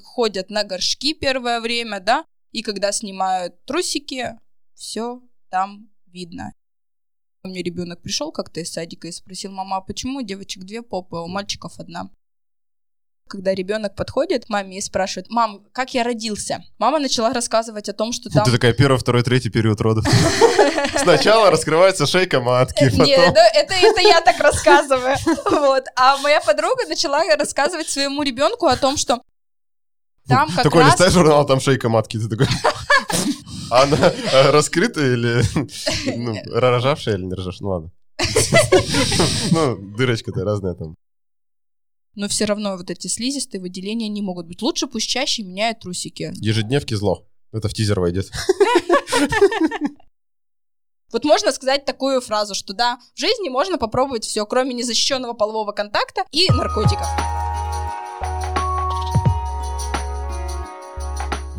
ходят на горшки первое время, да, и когда снимают трусики, все там видно. У меня ребенок пришел как-то из садика и спросил, мама, а почему у девочек две попы, а у мальчиков одна? Когда ребенок подходит к маме и спрашивает, мам, как я родился? Мама начала рассказывать о том, что там... Ты такая первый, второй, третий период родов. Сначала раскрывается шейка матки, Нет, потом... это, я так рассказываю. А моя подруга начала рассказывать своему ребенку о том, что там как Такой раз... листаешь журнал, там шейка матки, ты такой... А Она э, раскрытая или ну, рожавшая или не рожавшая? Ну ладно. Ну, дырочка-то разная там. Но все равно вот эти слизистые выделения не могут быть. Лучше пусть чаще меняют трусики. Ежедневки зло. Это в тизер войдет. Вот можно сказать такую фразу, что да, в жизни можно попробовать все, кроме незащищенного полового контакта и наркотиков.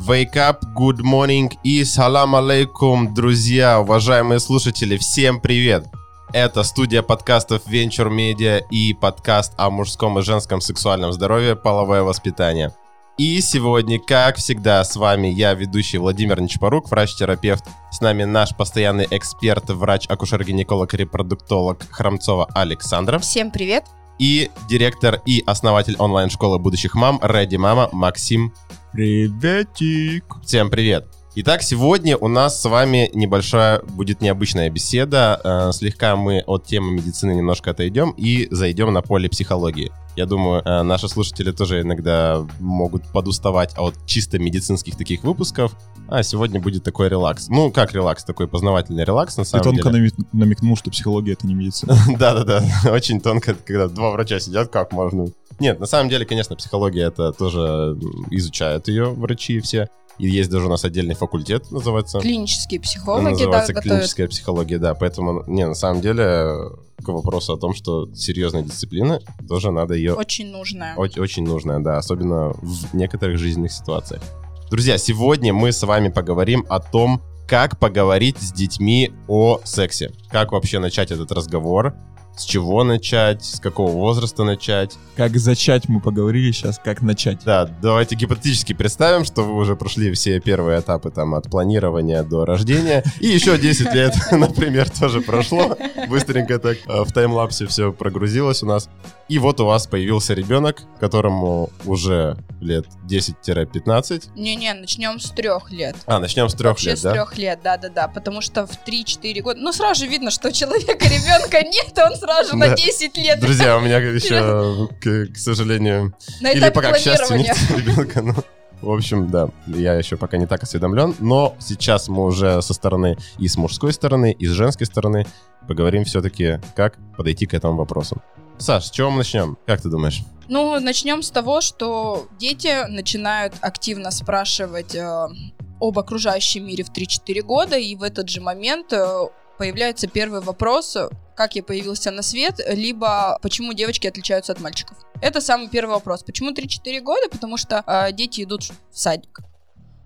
Wake up, good morning и салам алейкум, друзья, уважаемые слушатели, всем привет! Это студия подкастов Venture Media и подкаст о мужском и женском сексуальном здоровье, половое воспитание. И сегодня, как всегда, с вами я, ведущий Владимир Нечпорук, врач-терапевт. С нами наш постоянный эксперт, врач-акушер-гинеколог, репродуктолог Храмцова Александра. Всем привет! И директор и основатель онлайн-школы будущих мам Ready Мама Максим Приветик. Всем привет! Итак, сегодня у нас с вами небольшая будет необычная беседа. Э, слегка мы от темы медицины немножко отойдем и зайдем на поле психологии. Я думаю, э, наши слушатели тоже иногда могут подуставать от чисто медицинских таких выпусков. А сегодня будет такой релакс. Ну, как релакс? Такой познавательный релакс, на Ты самом тонко деле. нами- намекнул, что психология это не медицина. Да-да-да, очень тонко, когда два врача сидят, как можно? Нет, на самом деле, конечно, психология это тоже изучают ее врачи все. И есть даже у нас отдельный факультет, называется. Клинические психологи, да, называется готовят. клиническая психология, да. Поэтому, не, на самом деле, к вопросу о том, что серьезная дисциплина, тоже надо ее Очень нужная. очень, очень нужная, да, особенно в некоторых жизненных ситуациях. Друзья, сегодня мы с вами поговорим о том, как поговорить с детьми о сексе. Как вообще начать этот разговор, с чего начать, с какого возраста начать. Как зачать мы поговорили сейчас, как начать. Да, давайте гипотетически представим, что вы уже прошли все первые этапы там от планирования до рождения, и еще 10 лет, например, тоже прошло. Быстренько так э, в таймлапсе все прогрузилось у нас. И вот у вас появился ребенок, которому уже лет 10-15. Не-не, начнем с трех лет. А, начнем с трех Вообще лет, с да? трех лет, да-да-да, потому что в 3-4 года, ну сразу же видно, что у человека ребенка нет, он сразу на Да. 10 лет Друзья, у меня еще, к, сожалению, или пока, к счастью, нет ребенка, ну, в общем, да, я еще пока не так осведомлен, но сейчас мы уже со стороны и с мужской стороны, и с женской стороны поговорим все-таки, как подойти к этому вопросу. Саш, с чего мы начнем? Как ты думаешь? Ну, начнем с того, что дети начинают активно спрашивать э, об окружающем мире в 3-4 года, и в этот же момент э, появляется первый вопрос, как я появился на свет, либо почему девочки отличаются от мальчиков. Это самый первый вопрос. Почему 3-4 года? Потому что э, дети идут в садик.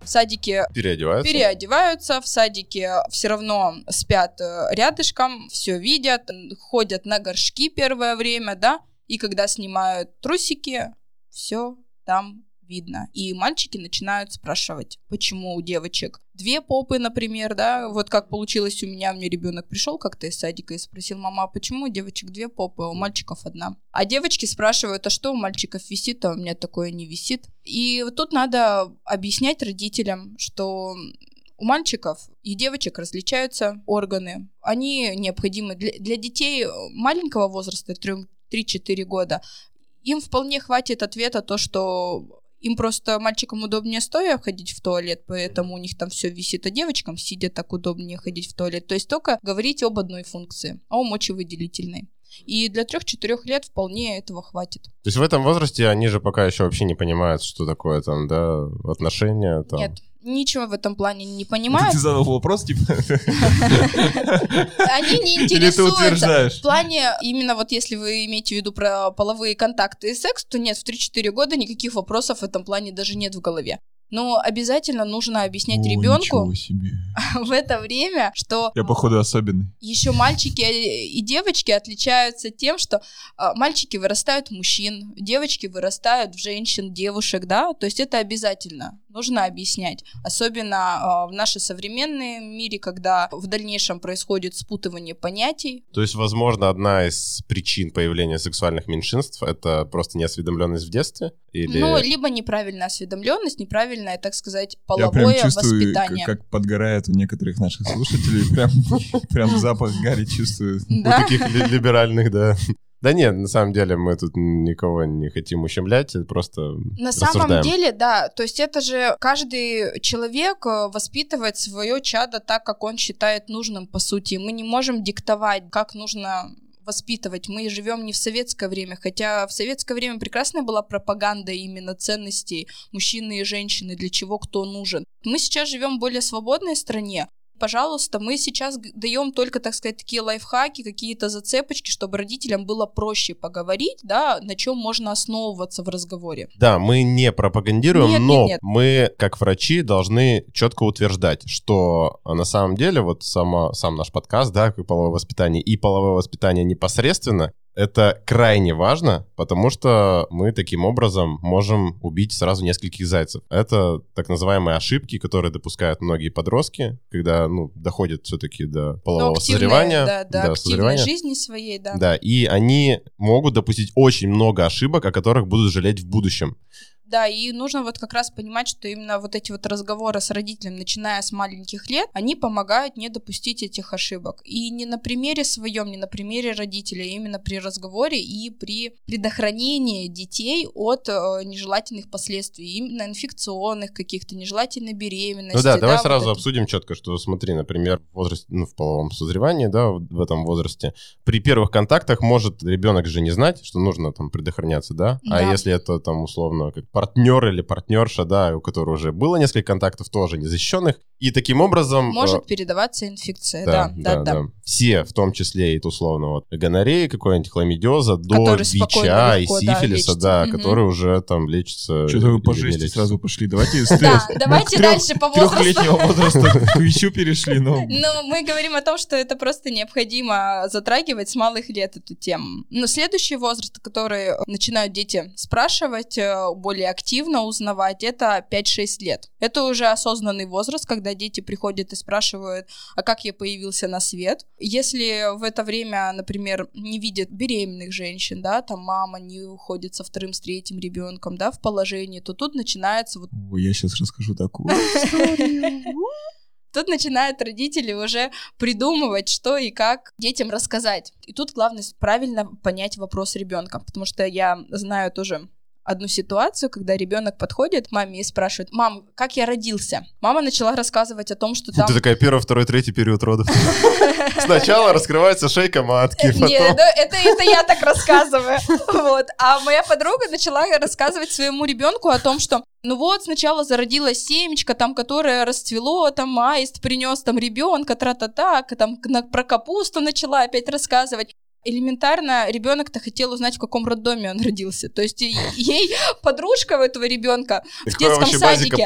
В садике Переодеваются? переодеваются, в садике все равно спят э, рядышком, все видят, ходят на горшки первое время, да, и когда снимают трусики, все там видно. И мальчики начинают спрашивать, почему у девочек две попы, например, да, вот как получилось у меня, мне ребенок пришел как-то из садика и спросил, мама, а почему у девочек две попы, а у мальчиков одна? А девочки спрашивают, а что у мальчиков висит, а у меня такое не висит? И вот тут надо объяснять родителям, что у мальчиков и девочек различаются органы. Они необходимы для, для детей маленького возраста, 3-4 года. Им вполне хватит ответа то, что им просто мальчикам удобнее стоя ходить в туалет, поэтому у них там все висит, а девочкам сидя так удобнее ходить в туалет. То есть только говорить об одной функции, о мочевыделительной. И для 3-4 лет вполне этого хватит. То есть в этом возрасте они же пока еще вообще не понимают, что такое там, да, отношения. Там. Нет, ничего в этом плане не Ты понимают. задал вопрос, типа, Они не ты интересуются. В плане, именно вот если вы имеете в виду про половые контакты и секс, то нет, в 3-4 года никаких вопросов в этом плане даже нет в голове. Но обязательно нужно объяснять О, ребенку в это время, что Я, походу, особенный. еще мальчики и девочки отличаются тем, что а, мальчики вырастают в мужчин, девочки вырастают в женщин, девушек, да, то есть это обязательно, нужно объяснять. Особенно а, в нашей современной мире, когда в дальнейшем происходит спутывание понятий. То есть, возможно, одна из причин появления сексуальных меньшинств — это просто неосведомленность в детстве? Или... Ну, либо неправильная осведомленность, неправильное, так сказать, Я половое прям чувствую, воспитание. как, как подгорает у некоторых наших слушателей. Прям, прям запах гари чувствую. У таких ли- либеральных, да. Да нет, на самом деле мы тут никого не хотим ущемлять, просто На самом деле, да, то есть это же каждый человек э, воспитывает свое чадо так, как он считает нужным, по сути. Мы не можем диктовать, как нужно воспитывать. Мы живем не в советское время, хотя в советское время прекрасная была пропаганда именно ценностей мужчины и женщины, для чего кто нужен. Мы сейчас живем в более свободной стране. Пожалуйста, мы сейчас даем только, так сказать, такие лайфхаки, какие-то зацепочки, чтобы родителям было проще поговорить, да, на чем можно основываться в разговоре. Да, мы не пропагандируем, Нет, но нет, нет. мы, как врачи, должны четко утверждать, что а, на самом деле вот сама, сам наш подкаст, да, как половое воспитание и половое воспитание непосредственно, это крайне важно, потому что мы таким образом можем убить сразу нескольких зайцев. Это так называемые ошибки, которые допускают многие подростки, когда, ну, доходят все-таки до полового активной, созревания. да, да, активной созревания. жизни своей, да. Да, и они могут допустить очень много ошибок, о которых будут жалеть в будущем. Да, и нужно вот как раз понимать, что именно вот эти вот разговоры с родителем, начиная с маленьких лет, они помогают не допустить этих ошибок. И не на примере своем, не на примере родителей, а именно при разговоре и при предохранении детей от э, нежелательных последствий, именно инфекционных каких-то, нежелательной беременности. Ну да, давай вот сразу это. обсудим четко, что смотри, например, в возрасте, ну, в половом созревании, да, в этом возрасте, при первых контактах может ребенок же не знать, что нужно там предохраняться, да? А Да. если это там условно как партнер или партнерша, да, у которой уже было несколько контактов, тоже незащищенных, и таким образом... э, Может передаваться инфекция, да, да, да. Все, в том числе и условно вот гонореи, какой-нибудь хламидиоза, до ВИЧа и легко, да, сифилиса, лечится. да, Мгм. который уже там лечится... Что-то вы по лечится. сразу пошли. Давайте с Да, давайте дальше по возрасту. трехлетнего возраста к ВИЧу перешли. Ну, Ну, мы говорим о том, что это просто необходимо затрагивать с малых лет эту тему. Но следующий возраст, который э, начинают дети спрашивать, э, более активно узнавать, это 5-6 лет. Это уже осознанный возраст, когда дети приходят и спрашивают, а как я появился на свет. Если в это время, например, не видят беременных женщин, да, там мама не уходит со вторым, с третьим ребенком, да, в положении, то тут начинается вот Ой, я сейчас расскажу такую историю. Тут начинают родители уже придумывать, что и как детям рассказать. И тут главное правильно понять вопрос ребенка, потому что я знаю тоже одну ситуацию, когда ребенок подходит к маме и спрашивает, мам, как я родился? Мама начала рассказывать о том, что там... Ты такая первый, второй, третий период родов. Сначала раскрывается шейка матки, Нет, это, это я так рассказываю. Вот. А моя подруга начала рассказывать своему ребенку о том, что ну вот, сначала зародилась семечко, там, которое расцвело, там, аист принес там ребенка, тра-та-та, там, на- про капусту начала опять рассказывать. Элементарно ребенок-то хотел узнать, в каком роддоме он родился. То есть ей подружка этого ребенка в детском садике,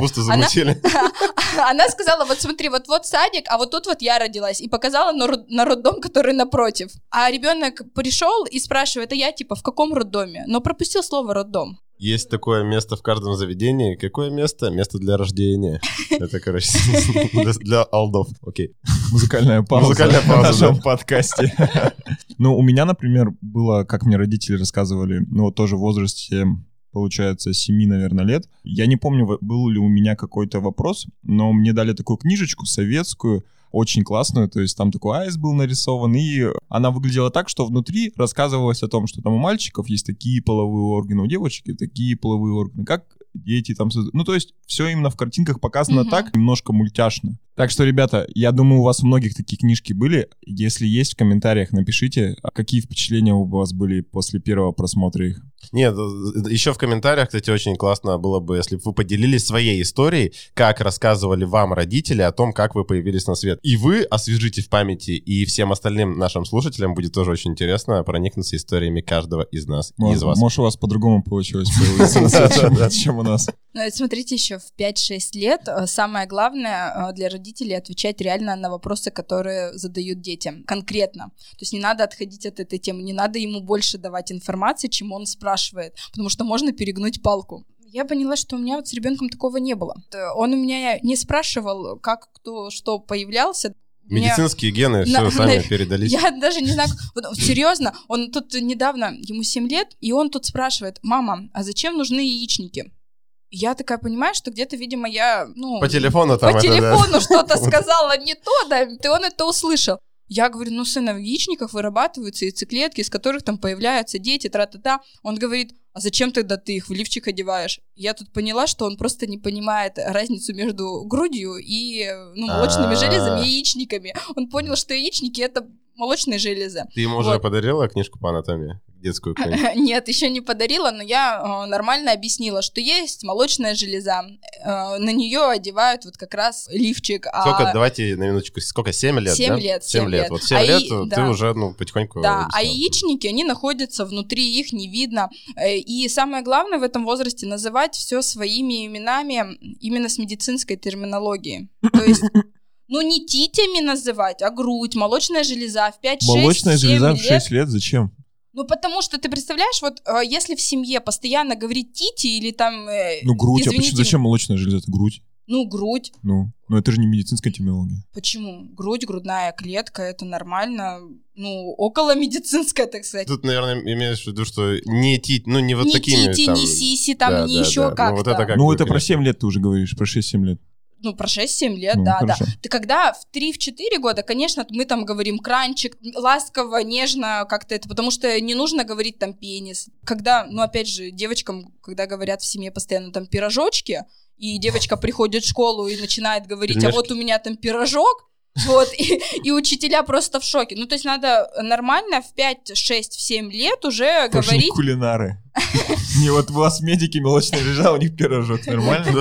она- сказала, вот смотри, вот вот садик, а вот тут вот я родилась. И показала на, на роддом, который напротив. А ребенок пришел и спрашивает, а я типа в каком роддоме? Но пропустил слово роддом. Есть такое место в каждом заведении. Какое место? Место для рождения. Это, короче, для- алдов. Окей. Музыкальная пауза Музыкальная в пауза, нашем да. подкасте. Ну, у меня, например, было, как мне родители рассказывали, ну, вот тоже в возрасте, получается, 7, наверное, лет. Я не помню, в- был ли у меня какой-то вопрос, но мне дали такую книжечку советскую, очень классную, то есть там такой аист был нарисован, и она выглядела так, что внутри рассказывалось о том, что там у мальчиков есть такие половые органы, у девочек такие половые органы, как дети там создают. Ну, то есть все именно в картинках показано Мгм. так, немножко мультяшно. Так что, ребята, я думаю, у вас у многих такие книжки были. Если есть, в комментариях напишите, а какие впечатления у вас были после первого просмотра их. Нет, э, еще в комментариях, кстати, очень классно было бы, если бы вы поделились своей историей, как рассказывали вам родители о том, как вы появились на свет. И вы освежите в памяти, и всем остальным нашим слушателям будет тоже очень интересно проникнуться историями каждого из нас и из вас. Может, у вас по-другому получилось чем- у нас. Ну, это смотрите, еще в 5-6 лет э, самое главное э, для родителей отвечать реально на вопросы, которые задают детям, конкретно. То есть не надо отходить от этой темы, не надо ему больше давать информации, чем он спрашивает, потому что можно перегнуть палку. Я поняла, что у меня вот с ребенком такого не было. Э, Он у меня не спрашивал, как кто что появлялся. У меня- Медицинские гены все На- сами передались. Я даже не знаю, вот, серьезно, он тут недавно, ему 7 лет, и он тут спрашивает, мама, а зачем нужны яичники? Я такая понимаю, что где-то, видимо, я, ну... По телефону там по это, да. телефону что-то сказала не то, да, и он это услышал. Я говорю, ну, в яичниках вырабатываются яйцеклетки, из которых там появляются дети, тра-та-та. Он говорит, а зачем тогда ты их в лифчик одеваешь? Я тут поняла, что он просто не понимает разницу между грудью и ну, молочными А. железами и яичниками. Он понял, что яичники — это молочные железы. Ты ему уже Вот. подарила книжку по анатомии? Детскую какую-нибудь? Нет, еще не подарила, но я э, нормально объяснила, что есть молочная железа. Э, на нее одевают вот как раз лифчик. а- Сколько, давайте на минуточку, сколько, 7 лет, Семь да? лет, 7 семь лет. лет. Вот 7 А лет и- ты да. уже, ну, потихоньку Да, а яичники, они находятся внутри, их не видно. Э, И самое главное в этом возрасте называть все своими именами именно с медицинской терминологией. То есть, ну не титями называть, а грудь, молочная железа в 5-6 Молочная железа в лет. 6 лет зачем? Ну, потому что ты представляешь, вот э, если в семье постоянно говорить тити или там... э, Ну, грудь, а извините, почему, зачем молочная железа? Это грудь. Ну, грудь. Ну, ну это же не медицинская терминология. Почему? Грудь, грудная клетка, это нормально. Ну, около медицинская, так сказать. Тут, наверное, имеешь в виду, что не ти, ну, не вот ни такими тити, там... ни сиси, там, Да, ни да, еще да. Ну, как-то. вот это как ну, это про конечно. 7 лет ты уже говоришь, про 6-7 лет. Ну, про 6-7 лет, Ну, да, хорошо. да. Ты когда в 3-4 года, конечно, мы там говорим кранчик, ласково, нежно как-то это, потому что не нужно говорить там пенис. Когда, ну, опять же, девочкам, когда говорят в семье постоянно там пирожочки, и девочка приходит в школу и начинает говорить, а Пельмешки. вот у меня там пирожок, вот, и, и учителя просто в шоке. Ну, то есть надо нормально в 5, 6, в 7 лет уже что говорить. кулинары. Не вот у вас медики, молочная железа, у них пирожок. Нормально?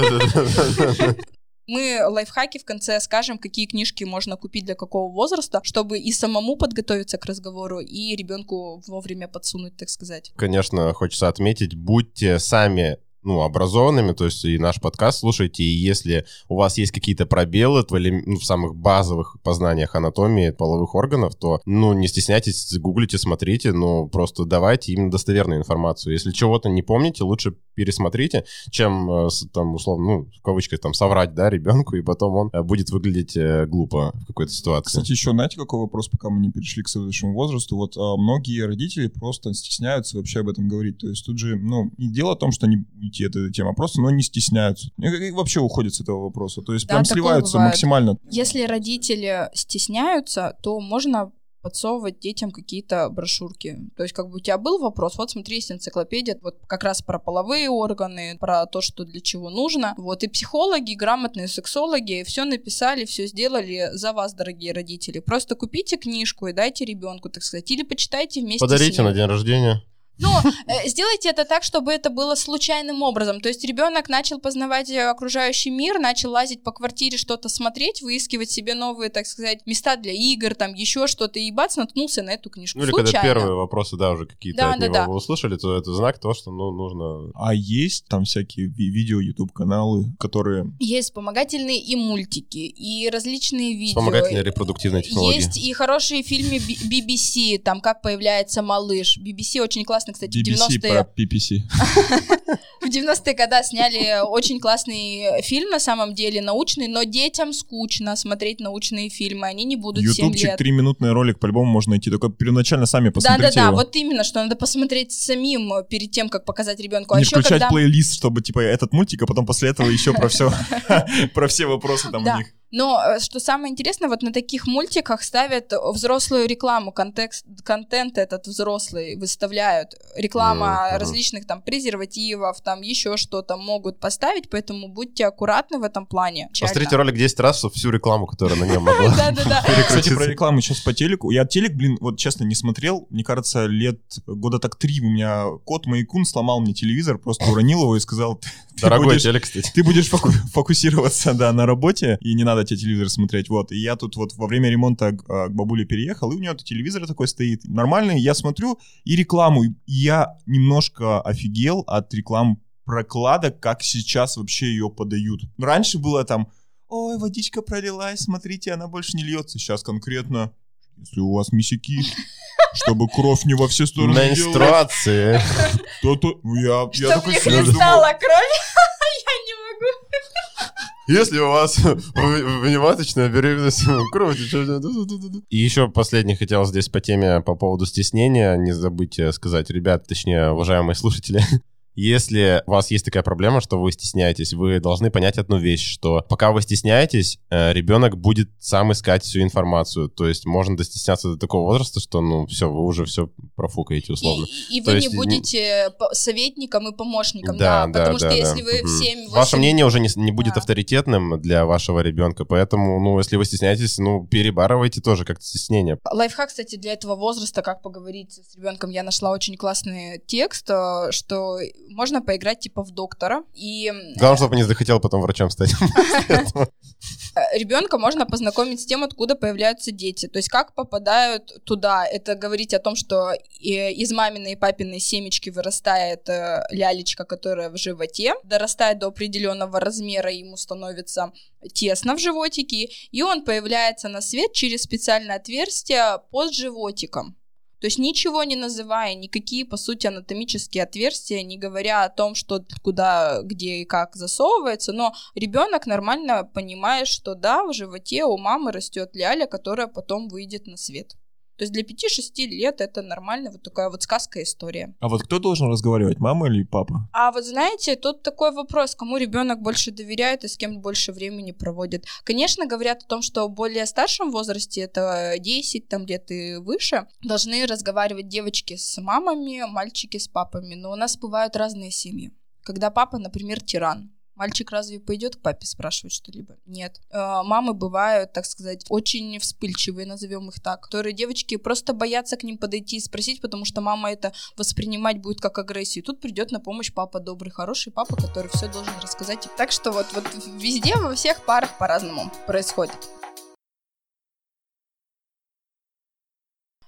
Мы лайфхаки в конце скажем, какие книжки можно купить для какого возраста, чтобы и самому подготовиться к разговору, и ребенку вовремя подсунуть, так сказать. Конечно, хочется отметить, будьте сами ну, образованными, то есть и наш подкаст слушайте, и если у вас есть какие-то пробелы в, ну, в самых базовых познаниях анатомии половых органов, то, ну, не стесняйтесь, гуглите, смотрите, но просто давайте им достоверную информацию. Если чего-то не помните, лучше пересмотрите, чем, э, там, условно, ну, в кавычках, там, соврать, да, ребенку, и потом он э, будет выглядеть э, глупо в какой-то ситуации. Кстати, еще знаете, какой вопрос, пока мы не перешли к следующему возрасту? Вот а, многие родители просто стесняются вообще об этом говорить. То есть тут же, ну, не дело в том, что они уйти от этой темы, просто, но не стесняются. И, вообще уходят с этого вопроса. То есть Да, прям сливаются бывает. максимально. Если родители стесняются, то можно подсовывать детям какие-то брошюрки. То есть, как бы у тебя был вопрос, вот смотри, есть энциклопедия, вот как раз про половые органы, про то, что для чего нужно. Вот и психологи, и грамотные сексологи все написали, все сделали за вас, дорогие родители. Просто купите книжку и дайте ребенку, так сказать, или почитайте вместе с Подарите ним. на день рождения. Но э, сделайте это так, чтобы это было случайным образом. То есть ребенок начал познавать э, окружающий мир, начал лазить по квартире, что-то смотреть, выискивать себе новые, так сказать, места для игр, там еще что-то, и бац, наткнулся на эту книжку. Ну или когда случайно. первые вопросы, да, уже какие-то Да, от да, него да. вы услышали, то это знак того, что, ну, нужно... А есть там всякие ви- видео, YouTube-каналы, которые... Есть вспомогательные и мультики, и различные видео. Вспомогательные репродуктивные технологии. Есть и хорошие фильмы BBC, там как появляется малыш. BBC очень классно, кстати, в BBC 90-е про PPC. В 90-е годы сняли очень классный фильм, на самом деле, научный, но детям скучно смотреть научные фильмы, они не будут 7 Ютубчик, лет. трехминутный ролик по-любому можно найти, только первоначально сами посмотрите Да-да-да, вот именно, что надо посмотреть самим перед тем, как показать ребенку. А не еще включать когда... плейлист, чтобы типа этот мультик, а потом после этого еще про все, про все вопросы там у них. Но э, что самое интересное, вот на таких мультиках ставят взрослую рекламу, контекст, контент этот взрослый выставляют. Реклама различных там презервативов, там там еще что-то могут поставить, поэтому будьте аккуратны в этом плане. Посмотрите ролик 10 раз, чтобы всю рекламу, которая на нем могла Да-да-да. Кстати, про рекламу сейчас по телеку. Я телек, блин, вот честно не смотрел. Мне кажется, лет года так три у меня кот Майкун сломал мне телевизор, просто уронил его и сказал, ты Дорогой будешь- телек, кстати. ты будешь фоку- фокусироваться, да, на работе, и не надо тебе телевизор смотреть, вот. И я тут вот во время ремонта к, а, к бабуле переехал, и у нее телевизор такой стоит, нормальный, я смотрю, и рекламу, и я немножко офигел от рекламы прокладок, как сейчас вообще ее подают. Раньше было там, ой, водичка пролилась, смотрите, она больше не льется. Сейчас конкретно, если у вас мисяки, чтобы кровь не во все стороны Менструации. то, то я, я Чтоб такой не хлестала кровь. Я не могу. Если у вас внематочная беременность, кровь течет. И еще последний хотел здесь по теме по поводу стеснения. Не забудьте сказать, ребят, точнее, уважаемые слушатели, если у вас есть такая проблема, что вы стесняетесь, вы должны понять одну вещь, что пока вы стесняетесь, э, ребенок будет сам искать всю информацию. То есть можно достесняться до такого возраста, что, ну, все, вы уже все профукаете условно. И, и То вы есть не будете советником и помощником, Да, да, да, потому да, что да. если вы в Мгм. 7 Ваше мнение уже не, не будет Да. авторитетным для вашего ребенка, поэтому, ну, если вы стесняетесь, ну, перебарывайте тоже как-то стеснение. Лайфхак, кстати, для этого возраста, как поговорить с ребенком, я нашла очень классный текст, э, что можно поиграть типа в доктора, и Главное, чтобы не захотел потом врачом стать. ребенка можно познакомить с тем, откуда появляются дети. То есть как попадают туда. Это говорить о том, что э, из маминой и папиной семечки вырастает э, лялечка, которая в животе, дорастает до определенного размера, ему становится тесно в животике, и он появляется на свет через специальное отверстие под животиком. То есть ничего не называя, никакие, по сути, анатомические отверстия, не говоря о том, что куда, где и как засовывается, но ребенок нормально понимает, что да, в животе у мамы растет ляля, которая потом выйдет на свет. То есть для 5-6 лет это нормально, вот такая вот сказка история. А вот кто должен разговаривать, мама или папа? А вот знаете, тут такой вопрос, кому ребенок больше доверяет и с кем больше времени проводит. Конечно, говорят о том, что в более старшем возрасте, это 10 там, лет и выше, должны разговаривать девочки с мамами, мальчики с папами. Но у нас бывают разные семьи. Когда папа, например, тиран, Мальчик разве пойдет к папе спрашивать что-либо? Нет. Э, Мамы бывают, так сказать, очень вспыльчивые, назовем их так, которые девочки просто боятся к ним подойти и спросить, потому что мама это воспринимать будет как агрессию. Тут придет на помощь папа добрый, хороший папа, который все должен рассказать. Так что вот, вот везде, во всех парах по-разному происходит.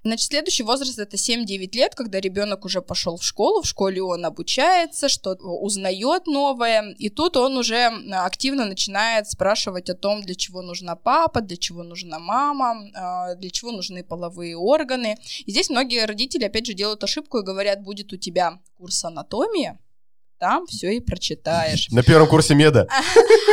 Значит, следующий возраст это 7-9 лет, когда ребенок уже пошел в школу, в школе он обучается, что узнает новое, и тут он уже активно начинает спрашивать о том, для чего нужна папа, для чего нужна мама, а, для чего нужны половые органы. И здесь многие родители, опять же, делают ошибку и говорят, будет у тебя курс анатомии, там все и прочитаешь. На первом курсе меда.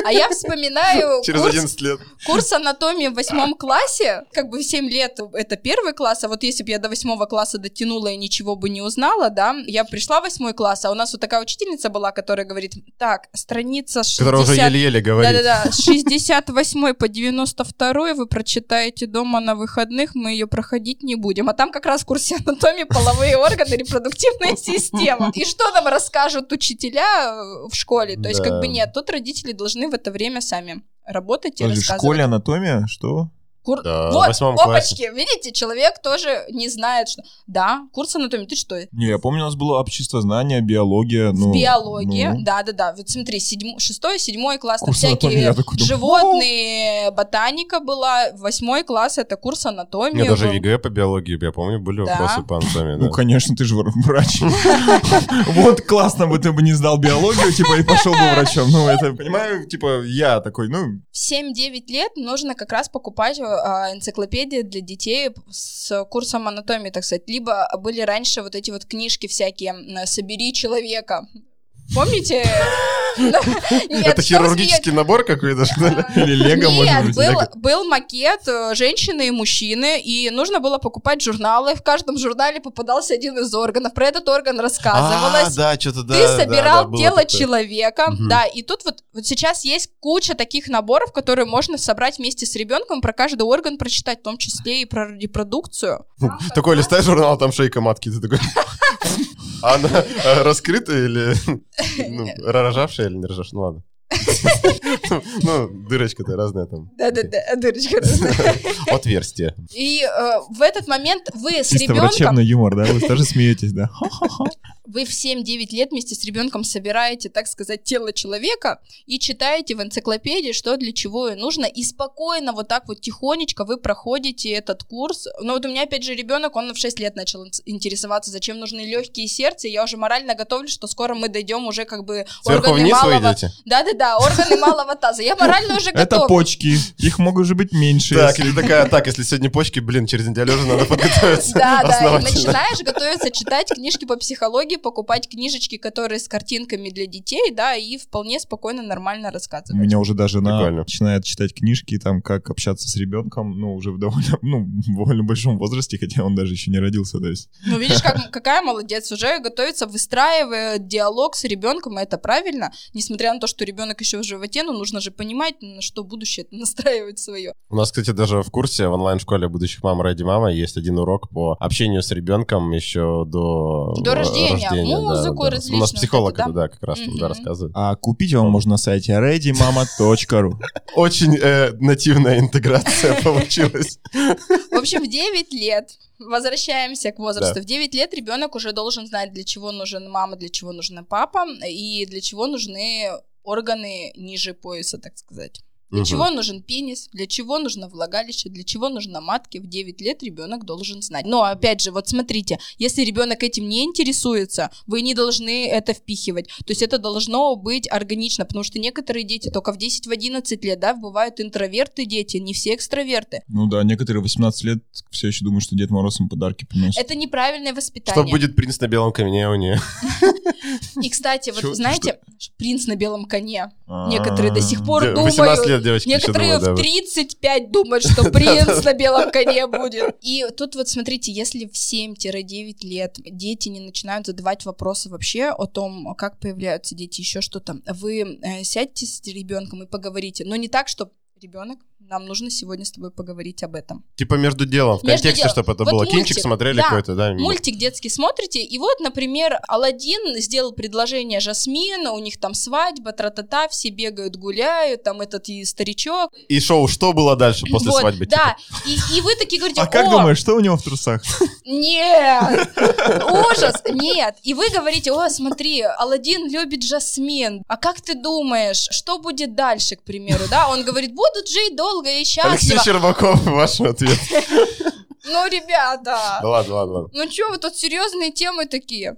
А я вспоминаю Через курс, 11 лет. курс анатомии в восьмом классе, как бы 7 лет это первый класс, а вот если бы я до восьмого класса дотянула и ничего бы не узнала, да, я пришла в восьмой класс, а у нас вот такая учительница была, которая говорит, так, страница 60... Которая уже еле-еле говорит. Да-да-да, с 68 по 92 вы прочитаете дома на выходных, мы ее проходить не будем. А там как раз в курсе анатомии половые органы, репродуктивная система. И что нам расскажут учителя э, в школе? То есть Да. как бы нет, тут родители должны в это время сами работать и Подожди, в рассказывать. школе анатомия? Что? Кур- Да, в вот, восьмом опачки, видите, человек тоже не знает, что... Да, курс анатомии, ты что? Не, я помню, у нас было общество знания, биология. В ну, биологии, ну. да-да-да, вот смотри, седьмо- шестой, седьмой класс, там Курс анатомии, всякие я такой думаю, животные, ботаника была, восьмой класс это курс У анатомии. меня даже был. ЕГЭ по биологии, я помню, были Да. вопросы по анатомии. Ну, да. конечно, ты же врач. Вот классно бы ты бы не сдал биологию, типа, и пошел бы врачом. Ну, это, понимаю, типа, я такой, ну, В 7-9 лет нужно как раз покупать а, энциклопедии для детей с курсом анатомии, так сказать. Либо были раньше вот эти вот книжки всякие «Собери человека». Помните? Это хирургический набор какой-то, что ли? или лего, может Нет, был, макет э, женщины и мужчины, и нужно было покупать журналы. В каждом журнале попадался один из органов. Про этот орган А, рассказывалось. да, что-то да. Ты собирал тело человека, да, и тут вот, сейчас есть куча таких наборов, которые можно собрать вместе с ребенком, про каждый орган прочитать, в том числе и про репродукцию. Такой листаешь журнал, там шейка матки, ты такой А она э, раскрытая или ну, рожавшая или не рожавшая? Ну ладно. Ну, дырочка-то разная там. Да-да-да, дырочка разная. Отверстие. И э, в этот момент вы с Чисто ребенком, врачебный юмор, да? Вы тоже смеетесь, да? Вы в 7-9 лет вместе с ребенком собираете, так сказать, тело человека и читаете в энциклопедии, что для чего и нужно, и спокойно вот так вот тихонечко вы проходите этот курс. Но вот у меня, опять же, ребенок, он в 6 лет начал ин- интересоваться, зачем нужны легкие сердца, и я уже морально готовлю, что скоро мы дойдем уже как бы Сверху органы малого... Да-да-да, органы малого таза. Я морально уже Это готова. почки. Их могут же быть меньше. Так, или такая, так, если сегодня почки, блин, через неделю уже надо подготовиться Да, да, и начинаешь готовиться читать книжки по психологии, покупать книжечки, которые с картинками для детей, да, и вполне спокойно, нормально У рассказывать. меня уже даже Прикольно. начинает читать книжки, там, как общаться с ребенком, ну, уже в довольно, ну, в довольно большом возрасте, хотя он даже еще не родился, то есть. Ну, видишь, как, какая молодец, уже готовится, выстраивая диалог с ребенком, и это правильно, несмотря на то, что ребенок еще в животе, но нужно же понимать, на что будущее настраивать свое. У нас, кстати, даже в курсе в онлайн-школе будущих мам ради мама есть один урок по общению с ребенком еще до, До э, рождения, да, музыку да. У различную нас психолог это, да, как раз там, да, рассказывает. А купить его можно на сайте readymama.ru. Очень э, нативная интеграция получилась. В общем, в 9 лет, возвращаемся к возрасту, Да. в 9 лет ребенок уже должен знать, для чего нужен мама, для чего нужна папа, и для чего нужны органы ниже пояса, так сказать. Для Мгм. чего нужен пенис, для чего нужно влагалище, для чего нужна матки, в 9 лет ребенок должен знать. Но опять же, вот смотрите, если ребенок этим не интересуется, вы не должны это впихивать. То есть это должно быть органично, потому что некоторые дети только в 10-11 лет, да, бывают интроверты дети, не все экстраверты. Ну да, некоторые 18 лет все еще думают, что Дед Мороз им подарки приносит. Это неправильное воспитание. Что будет принц на белом коне у нее? И, кстати, вот знаете, принц на белом коне. А. Некоторые до сих пор думают. 18 лет девочки Некоторые в да. 35 думают, что принц на белом коне будет. И тут вот смотрите, если в 7-9 лет дети не начинают задавать вопросы вообще о том, как появляются дети, еще что-то, вы э, сядьте с ребенком и поговорите. Но не так, что ребенок, нам нужно сегодня с тобой поговорить об этом. Типа между делом, в Между контексте, делом. чтобы это Вот было. мультик, Кинчик смотрели да. какой-то, да? Мультик детский смотрите, и вот, например, Алладин сделал предложение Жасмин, у них там свадьба, тра-та-та, все бегают, гуляют, там этот и старичок. И шоу, что было дальше после Вот, свадьбы? типа? Да, и, и вы такие говорите, А как «О, думаешь, что у него в трусах? Нет! Ужас! Нет! И вы говорите, о, смотри, Алладин любит Жасмин. А как ты думаешь, что будет дальше, к примеру, да? Он говорит, будут жить долго и Алексей счастливо. Щербаков, ваш ответ. Ну, ребята, Да ладно, ладно, ладно. ну чё вы тут серьезные темы такие?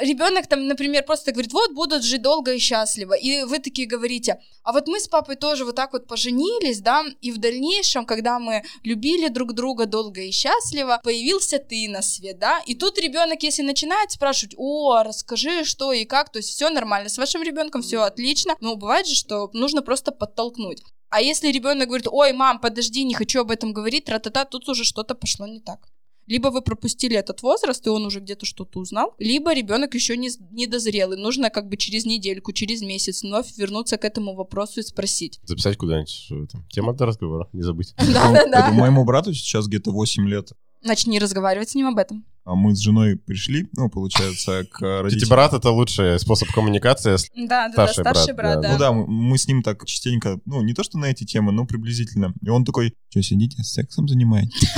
ребенок там, например, просто говорит, вот будут жить долго и счастливо. И вы такие говорите, а вот мы с папой тоже вот так вот поженились, да, и в дальнейшем, когда мы любили друг друга долго и счастливо, появился ты на свет, да, и тут ребенок, если начинает спрашивать, о, расскажи, что и как, то есть все нормально, с вашим ребенком все отлично, но бывает же, что нужно просто подтолкнуть. А если ребенок говорит, ой, мам, подожди, не хочу об этом говорить, тра-та-та, тут уже что-то пошло не так. Либо вы пропустили этот возраст, и он уже где-то что-то узнал, либо ребенок еще не, не дозрел, и нужно как бы через недельку, через месяц вновь вернуться к этому вопросу и спросить. Записать куда-нибудь. что это. Тема для разговора, не забыть. Да-да-да. моему брату сейчас где-то 8 лет. Начни разговаривать с ним об этом. А мы с женой пришли, ну, получается, к родителям. брат — это лучший способ коммуникации. Да, да, Старший да, старший брат, брат, да. да. Ну да, мы, мы с ним так частенько, ну, не то что на эти темы, но приблизительно. И он такой, что, сидите, сексом занимаетесь?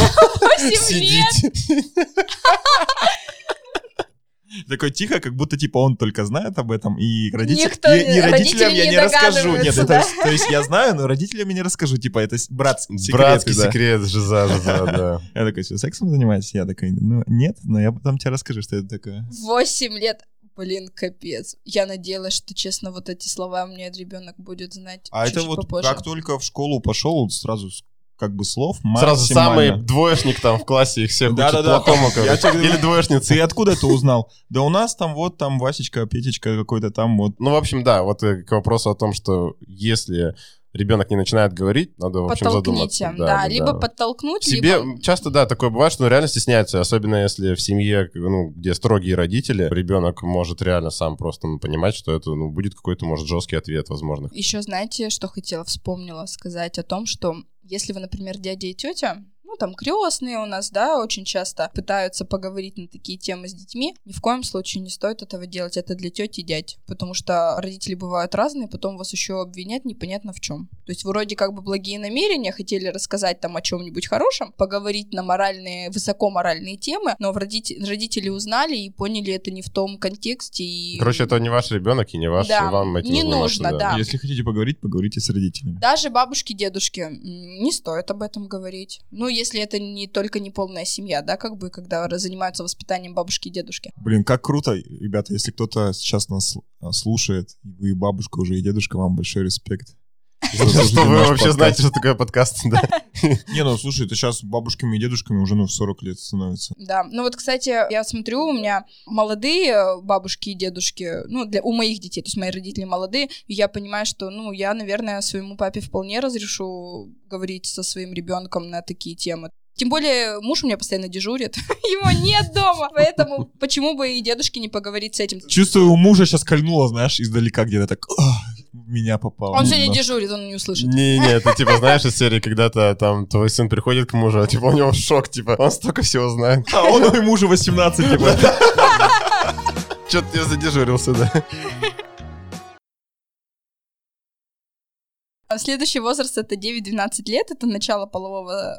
Сидите. Такой тихо, как будто, типа, он только знает об этом, и, родитель- Никто и- и родители родителям я не не расскажу. Нет, догадываются, это, да? то есть я знаю, но родителям я не расскажу. Типа, это с- братский секрет. Братский да. секрет, жиза, жиза, да. Я такой, что, сексом занимаетесь? Я такой, ну, нет, но я потом тебе расскажу, что это такое. Восемь лет. Блин, капец. Я надеялась, что, честно, вот эти слова мне ребенок будет знать А это вот попозже. как только в школу пошел, сразу как бы слов Сразу самый двоечник там в классе их всех учит Да-да-да. плохому. Я короче. тебе говорю, Или двоечницы. Ты откуда это узнал? Да у нас там вот там Васечка, Петечка какой-то там вот. Ну, в общем, да, вот э, к вопросу о том, что если ребенок не начинает говорить, надо, в общем, задуматься. да, либо подтолкнуть, Себе либо... часто, да, такое бывает, что ну, реально стесняется, особенно если в семье, ну, где строгие родители, ребенок может реально сам просто ну, понимать, что это, ну, будет какой-то, может, жесткий ответ, возможно. Еще знаете, что хотела, вспомнила сказать о том, что если вы, например, дядя и тетя, ну, там, крестные у нас, да, очень часто пытаются поговорить на такие темы с детьми. Ни в коем случае не стоит этого делать. Это для тети и дядь. Потому что родители бывают разные, потом вас еще обвинят непонятно в чем. То есть вроде как бы благие намерения, хотели рассказать там о чем-нибудь хорошем, поговорить на моральные, высокоморальные темы, но родители, родители узнали и поняли это не в том контексте. И... Короче, это не ваш ребенок и не ваш, Да, вам этим не нужно, да. Если хотите поговорить, поговорите с родителями. Даже бабушки, дедушки, не стоит об этом говорить. Ну, если это не только не полная семья, да, как бы, когда занимаются воспитанием бабушки и дедушки. Блин, как круто, ребята, если кто-то сейчас нас а, слушает, вы бабушка уже и дедушка, вам большой респект. Что вы вообще знаете, что такое подкаст? Да. Не, ну слушай, это сейчас бабушками и дедушками уже ну, в 40 лет становится. Да, ну вот, кстати, я смотрю, у меня молодые бабушки и дедушки, ну, для, у моих детей, то есть мои родители молодые, и я понимаю, что, ну, я, наверное, своему папе вполне разрешу говорить со своим ребенком на такие темы. Тем более муж у меня постоянно дежурит, его нет дома, поэтому почему бы и дедушке не поговорить с этим? Чувствую, у мужа сейчас кольнуло, знаешь, издалека где-то так, «Ах, в меня попало. Он сегодня Да. дежурит, он не услышит. Не-не, это типа, знаешь, из серии, когда-то там твой сын приходит к мужу, а типа у него шок, типа, он столько всего знает. А он и мужу 18, типа. Что-то я задежурился, да. А Следующий возраст это 9-12 лет, это начало полового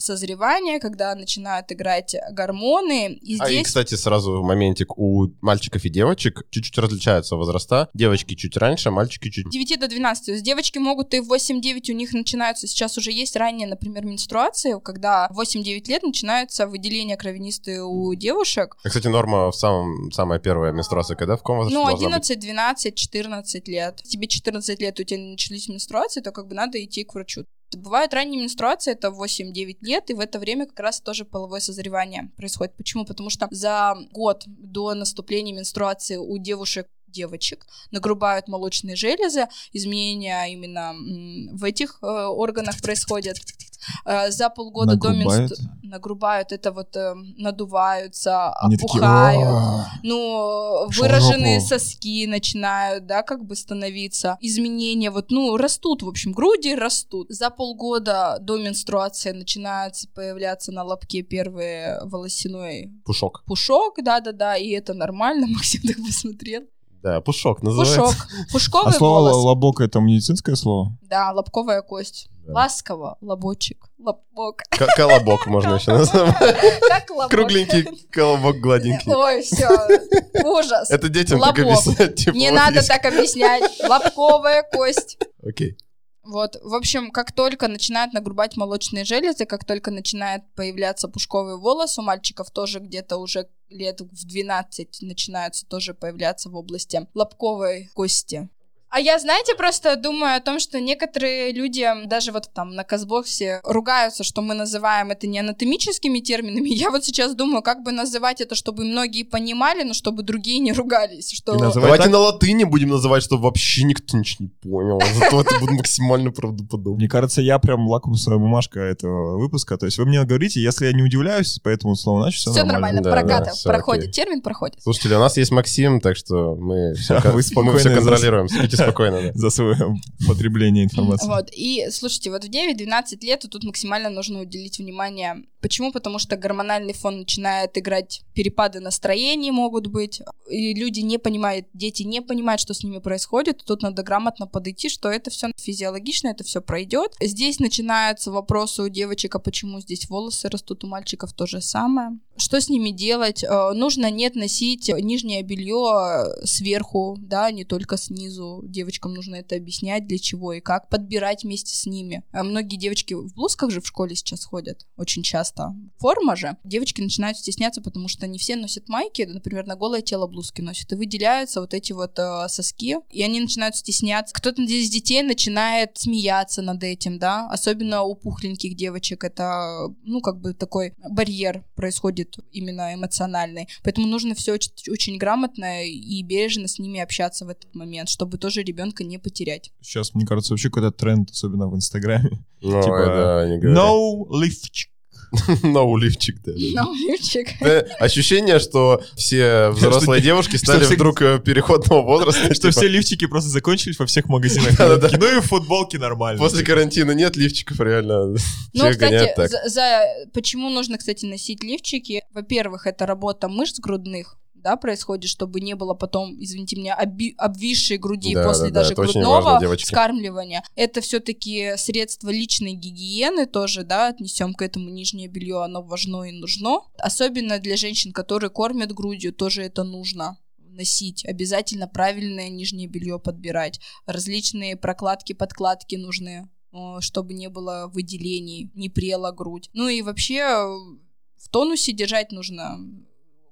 созревания, когда начинают играть гормоны. И А и, здесь кстати, сразу моментик, у мальчиков и девочек чуть-чуть различаются возраста. Девочки чуть раньше, мальчики чуть... 9 до 12. То есть девочки могут и в 8-9 у них начинаются, сейчас уже есть ранние, например, менструации, когда в 8-9 лет начинаются выделения кровянистые у девушек. А, Кстати, норма в самом, самая первая менструация, когда? В каком возрасте Ну, должна быть? 11, 12, 14 лет. Тебе 14 лет, у тебя начались менструации, то как бы надо идти к врачу. Бывают ранние менструации, это 8-9 лет, и в это время как раз тоже половое созревание происходит. Почему? Потому что за год до наступления менструации у девушек девочек нагрубают молочные железы, изменения именно в этих э, органах происходят. Э, за полгода Нагрубают? до менструации нагрубают, это вот э, надуваются, Они такие, опухают «О, ну, Пошёл выраженные соски начинают, да, как бы становиться. Изменения, вот, ну, растут, в общем, груди растут. За полгода до менструации начинается появляться на лобке первый волосяной Пушок. пушок, да-да-да, и это нормально, Максим так посмотрел. Да, пушок называется. Пушок, пушковый А слово волос. лобок это медицинское слово? Да, лобковая кость. Да. Ласково, лобочек, лобок. К- Колобок можно еще назвать. Как лобок? Кругленький колобок гладенький. Ой, все, ужас. Это детям так Лобок. объяснять. типа, Не вот надо есть. так объяснять. Лобковая кость. Окей. Вот, в общем, как только начинают нагрубать молочные железы, как только начинает появляться пушковый волос, у мальчиков тоже где-то уже лет в 12 начинаются тоже появляться в области лобковой кости. А я, знаете, просто думаю о том, что некоторые люди, даже вот там на Казбоксе, ругаются, что мы называем это не анатомическими терминами. Я вот сейчас думаю, как бы называть это, чтобы многие понимали, но чтобы другие не ругались. Что... Давайте так? на латыни будем называть, чтобы вообще никто ничего не понял. Зато это будет максимально правдоподобно. Мне кажется, я прям лакмусовая бумажка этого выпуска. То есть вы мне говорите, если я не удивляюсь по этому слову, значит все, Все нормально, Да, прокат да, всё проходит, термин проходит. Слушатели, у нас есть Максим, так что мы все, спокойно контролируем. Спокойно, да. За свое потребление информации. Вот, и слушайте, вот в 9-12 лет тут максимально нужно уделить внимание. Почему? Потому что гормональный фон начинает играть, перепады настроений могут быть, и люди не понимают, дети не понимают, что с ними происходит, тут надо грамотно подойти, что это все физиологично, это все пройдет. Здесь начинаются вопросы у девочек, а почему здесь волосы растут, у мальчиков то же самое. Что с ними делать? Э, Нужно нет носить нижнее белье сверху, да, не только снизу. Девочкам нужно это объяснять, для чего и как, подбирать вместе с ними. А многие девочки в блузках же в школе сейчас ходят, очень часто. Форма же. Девочки начинают стесняться, потому что не все носят майки, например, на голое тело блузки носят, и выделяются вот эти вот э, соски, и они начинают стесняться. Кто-то из детей начинает смеяться над этим, да, особенно у пухленьких девочек это, ну, как бы такой барьер происходит именно эмоциональный. Поэтому нужно все очень, очень грамотно и бережно с ними общаться в этот момент, чтобы тоже ребенка не потерять. Сейчас, мне кажется, вообще какой-то тренд, особенно в Инстаграме. Ну, Типа, да, говори. No лифчик. No лифчик, да. No лифчик. Да, Ощущение, что все взрослые девушки стали вдруг э, переходного возраста. Что типа, все лифчики просто закончились во всех магазинах. Ну и футболки нормально. После карантина нет лифчиков, реально. Ну, кстати, почему нужно, кстати, носить лифчики? Во-первых, это работа мышц грудных, да, происходит, чтобы не было потом, извините меня, оби- обвисшей груди Да, после да, да, даже очень грудного важно, вскармливания. Это все-таки средство личной гигиены тоже, да, отнесем к этому нижнее белье, оно важно и нужно. Особенно для женщин, которые кормят грудью, тоже это нужно носить, обязательно правильное нижнее белье подбирать, различные прокладки, подкладки нужны, э, чтобы не было выделений, не прела грудь. Ну и вообще э, в тонусе держать нужно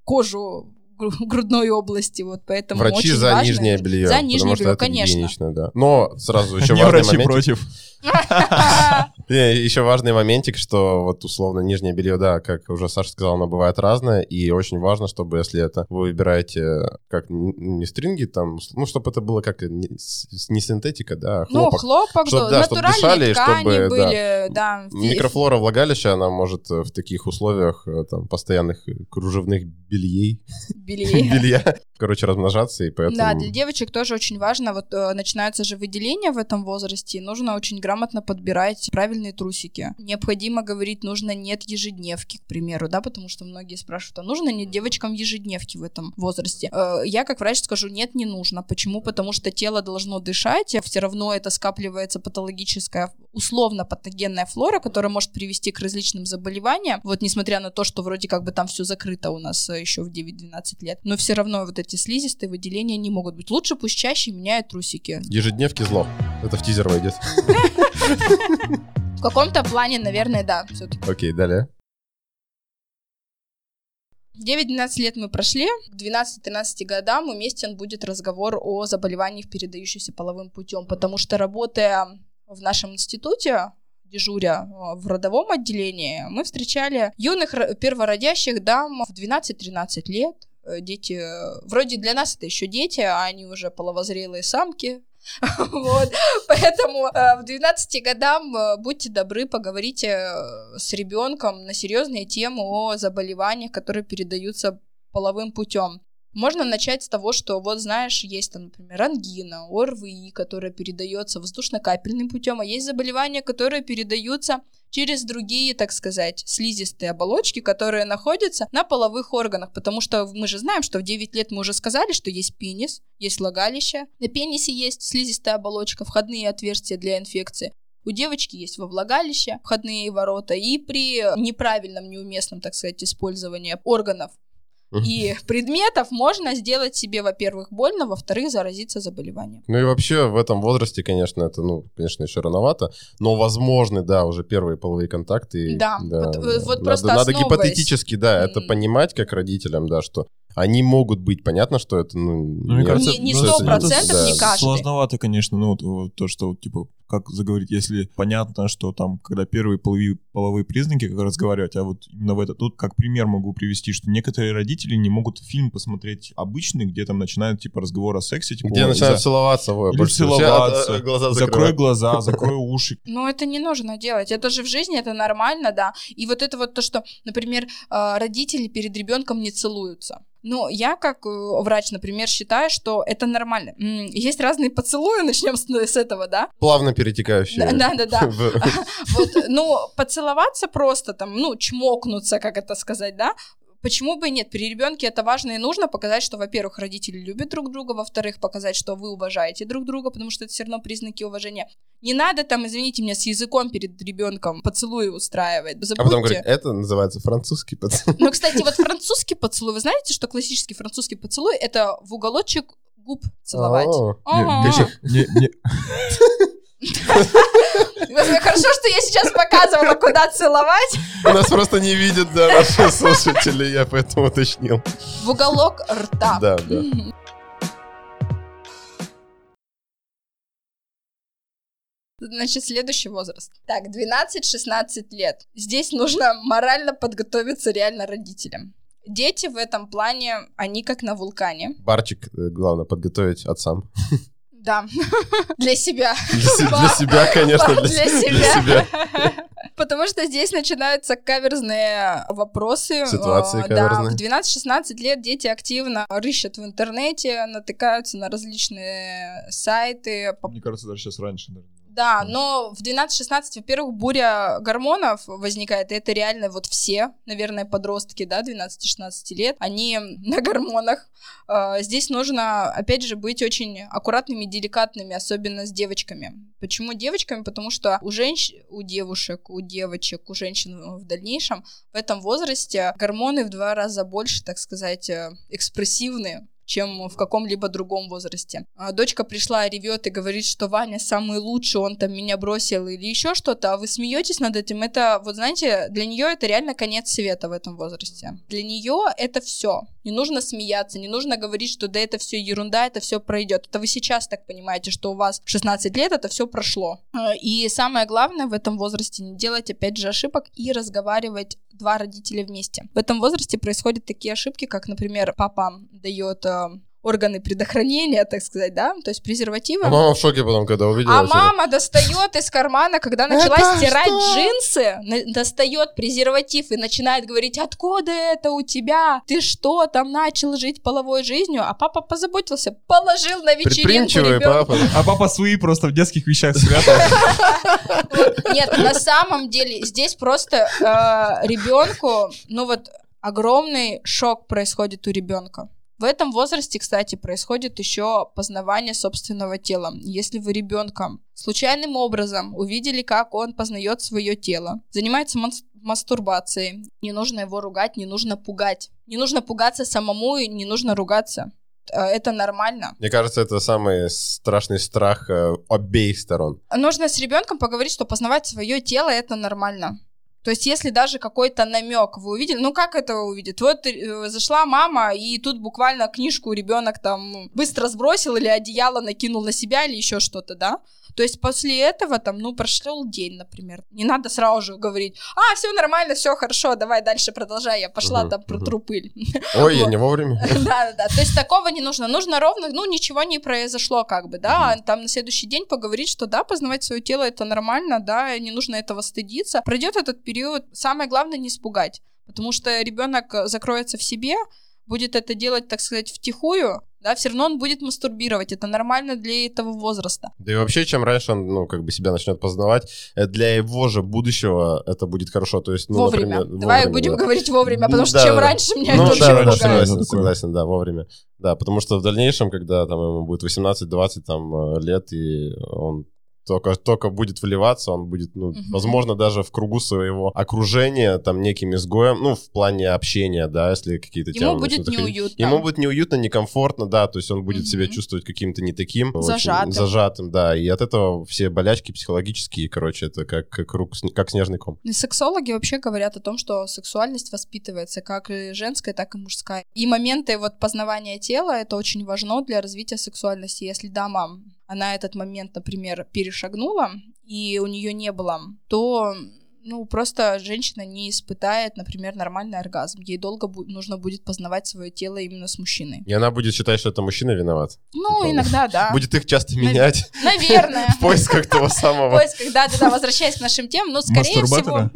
кожу грудной области, вот поэтому Врачи очень за важно. нижнее белье. За нижнее белье, это конечно. да. Но сразу еще Не важный врачи моментик. против. Еще важный моментик, что вот условно нижнее белье, да, как уже Саша сказал, оно бывает разное, и очень важно, чтобы если это вы выбираете как не стринги там, ну, чтобы это было как не, с- не синтетика, да, а Ну, хлопок. хлопок, Чтоб, да, да, чтоб натуральные дышали, ткани чтобы, да. были, да. Микрофлора влагалища, она может э, в таких условиях э, там постоянных э, кружевных бельей, Белее. белья, короче, размножаться, и поэтому... Да, для девочек тоже очень важно, вот э, начинаются же выделения в этом возрасте, и нужно очень грамотно подбирать правильные трусики. Необходимо говорить, нужно нет ежедневки, к примеру, да, потому что многие спрашивают, а нужно нет девочкам ежедневки в этом возрасте? Э, я как врач скажу, нет, не нужно. Почему? Потому что тело должно дышать, а все равно это скапливается патологическая, условно патогенная флора, которая может привести к различным заболеваниям, вот несмотря на то, что вроде как бы там все закрыто у нас э, еще в 9-12 лет, но все равно вот эти слизистые выделения не могут быть. Лучше пусть чаще меняют трусики. Ежедневки зло. Это в тизер войдет. В каком-то плане, наверное, да, все-таки. Окей, далее. 9-12 лет мы прошли, к 12-13 годам уместен будет разговор о заболеваниях, передающихся половым путем, потому что работая в нашем институте, дежуря э, в родовом отделении, мы встречали юных ро- первородящих дам в 12-13 лет. Э, Дети, э, вроде для нас это еще дети, а они уже половозрелые самки. Вот, поэтому э, в 12 годам будьте добры, поговорите с ребенком на серьезные темы о заболеваниях, которые передаются половым путем. Можно начать с того, что вот знаешь, есть там, например, ангина, ОРВИ, которая передается воздушно-капельным путем, а есть заболевания, которые передаются через другие, так сказать, слизистые оболочки, которые находятся на половых органах, потому что мы же знаем, что в 9 лет мы уже сказали, что есть пенис, есть влагалище, на пенисе есть слизистая оболочка, входные отверстия для инфекции. У девочки есть во влагалище входные ворота, и при неправильном, неуместном, так сказать, использовании органов. И предметов можно сделать себе, во-первых, больно, во-вторых, заразиться заболеванием. Ну и вообще в этом возрасте, конечно, это, ну, конечно, еще рановато, но возможны, да, уже первые половые контакты. и- Да, вот- вот надо, просто надо основываясь. гипотетически, да, это понимать как родителям, да, что они могут быть, понятно, что это, ну, Ну, нет, кажется, Не- не что это 100%, да. не каждый. Сложновато, конечно, ну вот, вот то, что вот, типа, как заговорить, если понятно, что там, когда первые половые, половые признаки, как разговаривать, а вот именно в это, тут как пример могу привести, что некоторые родители не могут фильм посмотреть обычный, где там начинают, типа, разговор о сексе, типа, Где «Ой, начинают за- целоваться, во, Или. Все целоваться. от- от- глаза закрой глаза, закрой уши. Но это не нужно делать. Это же в жизни, это нормально, да. И вот это вот то, что, например, э, родители перед ребенком не целуются. Ну, я как э, врач, например, считаю, что это нормально. Есть разные поцелуи, начнем с, с этого, да? Плавно перетекающие. Да, да, да. Вот, ну, поцеловаться просто там, ну, чмокнуться, как это сказать, да? Почему бы и нет? При ребенке это важно и нужно показать, что, во-первых, родители любят друг друга, во-вторых, показать, что вы уважаете друг друга, потому что это все равно признаки уважения. Не надо там, извините меня, с языком перед ребенком поцелуи устраивать. А Забудьте. потом говорит, это называется французский поцелуй. Ну, кстати, вот французский поцелуй, вы знаете, что классический французский поцелуй это в уголочек губ целовать. О, Ага. Не- не- не- не- Господи, Хорошо, что я сейчас показывала, куда целовать. У нас просто не видят, да, наши слушатели, я поэтому уточнил. В уголок рта. Да, да. Значит, следующий возраст. Так, 12-16 лет. Здесь нужно морально подготовиться реально родителям. Дети в этом плане, они как на вулкане. Барчик, э, главное, подготовить отцам. Да, для себя. Для се- для себя, конечно, для себя. Потому что здесь начинаются каверзные вопросы. Ситуации Э, Да, каверзные. в 12-16 лет дети активно рыщут в интернете, натыкаются на различные сайты. Мне кажется, даже сейчас раньше. даже. Да, но в 12-16, во-первых, буря гормонов возникает, и это реально вот все, наверное, подростки, да, 12-16 лет, они на гормонах. Э, Здесь нужно, опять же, быть очень аккуратными, деликатными, особенно с девочками. Почему девочками? Потому что у женщин, у девушек, у девочек, у женщин в дальнейшем в этом возрасте гормоны в два раза больше, так сказать, э, экспрессивные, чем в каком-либо другом возрасте. А Дочка пришла, ревет и говорит, что Ваня самый лучший, он там меня бросил или еще что-то, а вы смеетесь над этим. Это, вот знаете, для нее это реально конец света в этом возрасте. Для нее это все. Не нужно смеяться, не нужно говорить, что да это все ерунда, это все пройдет. Это вы сейчас так понимаете, что у вас в 16 лет это все прошло. А, И самое главное в этом возрасте не делать опять же ошибок и разговаривать два родителя вместе. В этом возрасте происходят такие ошибки, как, например, папа дает э, органы предохранения, так сказать, да, то есть презервативы. А мама в шоке потом, когда увидела А это. мама достает из кармана, когда начала Это стирать что? джинсы, на- достает презерватив и начинает говорить, откуда это у тебя? Ты что, там начал жить половой жизнью? А папа позаботился, положил на вечеринку ребенка. папа. А папа свои просто в детских вещах спрятал. Нет, на самом деле здесь просто ребенку, ну вот огромный шок происходит у ребенка. В этом возрасте, кстати, происходит еще познавание собственного тела. Если вы ребенком случайным образом увидели, как он познает свое тело, занимается мас- мастурбацией, не нужно его ругать, не нужно пугать. Не нужно пугаться самому и не нужно ругаться. Э, Это нормально. Мне кажется, это самый страшный страх э, обеих сторон. нужно с ребенком поговорить, что познавать свое тело это нормально. То есть, если даже какой-то намек вы увидели, ну как это увидит? Вот э, зашла мама, и тут буквально книжку ребенок там быстро сбросил или одеяло накинул на себя или еще что-то, да? То есть после этого там, ну, прошел день, например. Не надо сразу же говорить, а, все нормально, все хорошо, давай дальше продолжай, я пошла там мгм. протру пыль. Ой, я не вовремя. Да, да, да. То есть такого не нужно. Нужно ровно, ну, ничего не произошло, как бы, да. а Там на следующий день поговорить, что да, познавать свое тело это нормально, да, не нужно этого стыдиться. Пройдет этот период. Самое главное не испугать. Потому что ребенок э, закроется в себе, будет это делать, так сказать, втихую, да, все равно он будет мастурбировать. Это нормально для этого возраста. Да и вообще, чем раньше он, ну, как бы себя начнет познавать, э, для его же будущего это будет хорошо. То есть, ну, вовремя. например, Давай вовремя, будем да. говорить вовремя, потому что Да, чем да. раньше меня Ну, это да, очень да, пугает. согласен, согласен, да, вовремя. Да, потому что в дальнейшем, когда там ему будет 18-20 там э, лет, и он только, только будет вливаться, он будет, ну, Мгм. возможно, даже в кругу своего окружения, там, неким изгоем, ну, в плане общения, да, если какие-то темы Ему будет неуютно. Ему будет неуютно, некомфортно, да, то есть он будет себя Мгм. чувствовать каким-то не таким. очень Зажатым. зажатым, да, и от этого все болячки психологические, короче, это как, как, круг, как снежный ком. И Сексологи вообще говорят о том, что сексуальность воспитывается как и женская, так и мужская. И моменты вот познавания тела это очень важно для развития сексуальности. Если дама, она этот момент, например, перешагнула, и у нее не было, то ну, просто женщина не испытает, например, нормальный оргазм. Ей долго бу- нужно будет познавать свое тело именно с мужчиной. И она будет считать, что это мужчина виноват. Ну, Типа, иногда, да. Будет их часто менять Наверное. в поисках того В самого. поисках, да, да, да, возвращаясь к нашим темам, ну, скорее всего?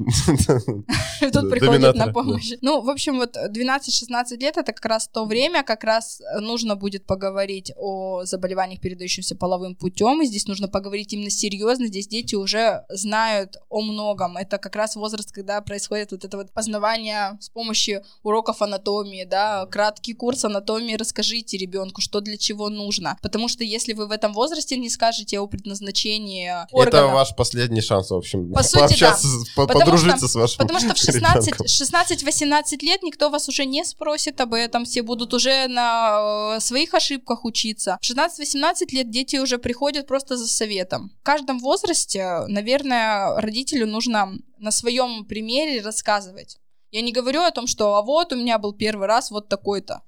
Тут приходит на помощь. Ну, в общем, вот 12-16 лет это как раз то время, как раз нужно будет поговорить о заболеваниях, передающихся половым путем. И здесь нужно поговорить именно серьезно. Здесь дети уже знают о многом. Это как раз возраст, когда происходит вот это вот познавание с помощью уроков анатомии, да, краткий курс анатомии. Расскажите ребенку, что для чего нужно. Потому что если вы в этом возрасте не скажете о предназначении Это органов, ваш последний шанс, в общем, По сути, пообщаться, с- по- подружиться с вашим Потому что в ребенком. 16 16-18 лет никто вас уже не спросит об этом, все будут уже на э, своих ошибках учиться. В 16-18 лет дети уже приходят просто за советом. В каждом возрасте, наверное, родителю нужно на своем примере рассказывать. Я не говорю о том, что а вот у меня был первый раз вот такой-то.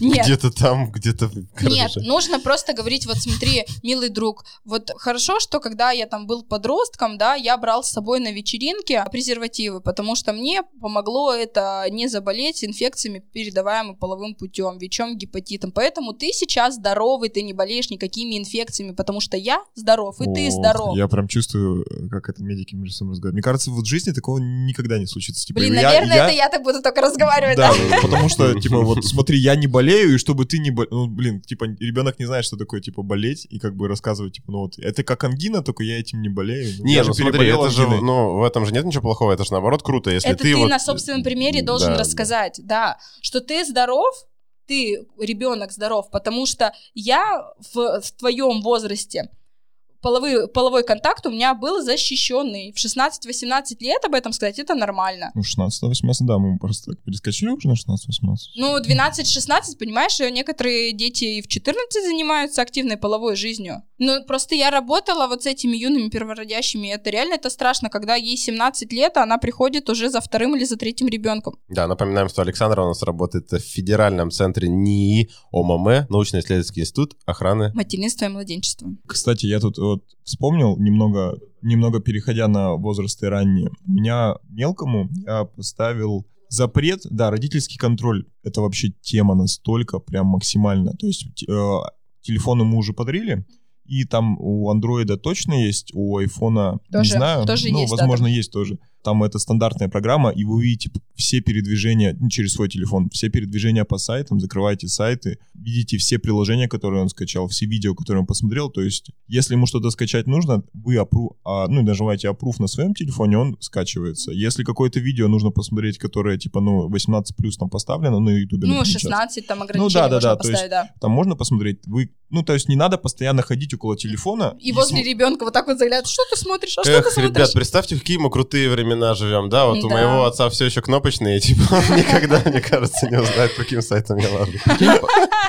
Нет. Где-то там, где-то Нет, нужно просто говорить, вот смотри, милый друг, вот хорошо, что когда я там был подростком, да, я брал с собой на вечеринке презервативы, потому что мне помогло это не заболеть инфекциями, передаваемыми половым путем, ВИЧом, гепатитом. Поэтому ты сейчас здоровый, ты не болеешь никакими инфекциями, потому что я здоров, и ты О, здоров. Я прям чувствую, как это медики между собой разговаривают. Мне кажется, вот в жизни такого никогда не случится. Типа, Блин, я- наверное, я- это я так буду только разговаривать, да? Да, потому что, типа, вот смотри, я не болею, и чтобы ты не болел... Ну, блин, типа, ребенок не знает, что такое, типа, болеть, и как бы рассказывать, типа, ну вот, это как ангина, только я этим не болею. Ну, Не, ну смотри, это же, ну, в этом же нет ничего плохого, это же наоборот круто, если это ты, ты, вот... на собственном примере должен Да, рассказать, да, что ты здоров, ты ребенок здоров, потому что я в, в твоем возрасте половой, половой контакт у меня был защищенный. В 16-18 лет об этом сказать, это нормально. Ну, 16-18, да, мы просто так перескочили уже на 16-18. Ну, 12-16, понимаешь, э, некоторые дети и в 14 занимаются активной половой жизнью. Ну, просто я работала вот с этими юными первородящими, и это реально это страшно, когда ей 17 лет, а она приходит уже за вторым или за третьим ребенком. Да, напоминаем, что Александр у нас работает в Федеральном центре НИИ ОММ, научно-исследовательский институт охраны. Материнство и младенчество. Кстати, я тут вот вспомнил, немного, немного переходя на возрасты ранние, у меня мелкому я поставил запрет, да, родительский контроль, это вообще тема настолько прям максимально, то есть э, телефон ему уже подарили, и там у андроида точно есть, у айфона не Тоже- знаю, тоже ну, есть, да, возможно, есть тоже. Там это стандартная программа, и вы увидите все передвижения ну, через свой телефон, все передвижения по сайтам, закрываете сайты, видите все приложения, которые он скачал, все видео, которые он посмотрел. То есть, если ему что-то скачать нужно, вы апру, а, ну, нажимаете approve на своем телефоне, он скачивается. Если какое-то видео нужно посмотреть, которое, типа, ну, 18 плюс там поставлено на ютубе, Ну, например, 16 там Ну ограничения да, да, можно да, то есть да. там можно посмотреть, вы, ну, то есть не надо постоянно ходить около телефона. И возле см- ребенка вот так вот заглядывать, что ты смотришь, а что ты Эх, смотришь? ребят, представьте, какие мы крутые времена живем, да? Вот у Да. моего отца все еще кнопочные, типа, он никогда, мне кажется, не узнает, по каким сайтам я лажу.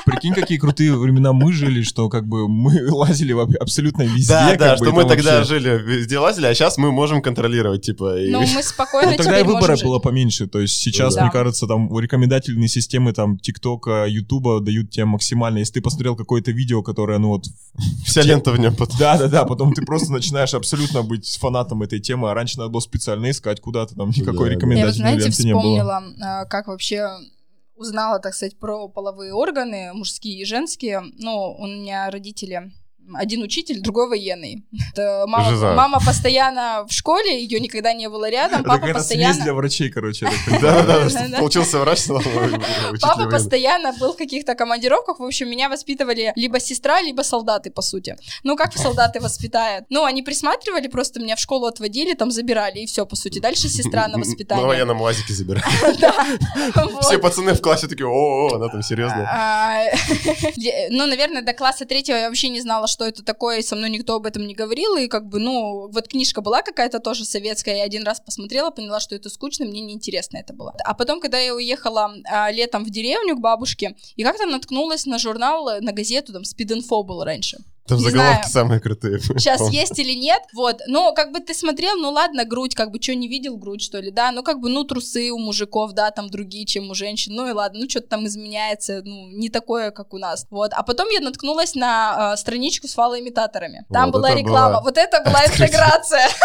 Прикинь, какие крутые времена мы жили, что как бы мы лазили абсолютно везде. Да, да, что мы тогда жили, везде лазили, а сейчас мы можем контролировать, типа, Ну, мы спокойно Ну, тогда и выбора было поменьше. То есть сейчас, мне кажется, там рекомендательные системы там ТикТока, Ютуба дают тебе максимально. Если ты посмотрел какое-то видео, которое, ну вот... вся лента в нем потом. Да-да-да, потом ты просто начинаешь абсолютно быть фанатом этой темы, а раньше надо было специально искать куда-то, там никакой. Я, рекомендательной знаете, ленты не было. вспомнила, а, как вообще узнала, так сказать, про половые органы, мужские и женские. Ну, у меня родители один учитель, другой военный. Это мама, Жиза. мама постоянно в школе, ее никогда не было рядом, Это папа смесь постоянно... для врачей, короче. получился врач, стал Папа постоянно был в каких-то командировках. В общем, меня воспитывали либо сестра, либо солдаты, по сути. Ну, как солдаты воспитают? Ну, они присматривали, просто меня в школу отводили, там забирали, и все, по сути. Дальше сестра на На воспитание. военном УАЗике забирают. Да. Вот. Все пацаны в классе такие, о, она там серьезно. А, Ну, наверное, до класса третьего я вообще не знала, что это такое, и со мной никто об этом не говорил, и как бы, ну, вот книжка была какая-то тоже советская, я один раз посмотрела, поняла, что это скучно, мне неинтересно это было. А потом, когда я уехала а, летом в деревню к бабушке, и как-то наткнулась на журнал, на газету, там, Speed-Info был раньше. Там не заголовки знаю. самые крутые. Сейчас есть или нет, вот, ну, как бы ты смотрел, ну, ладно, грудь, как бы, что, не видел грудь, что ли, да, ну, как бы, ну, трусы у мужиков, да, там другие, чем у женщин, ну, и ладно, ну, что-то там изменяется, ну, не такое, как у нас, вот, а потом я наткнулась на а, страничку с фалоимитаторами, там Вот была реклама, была вот это была открытие. интеграция.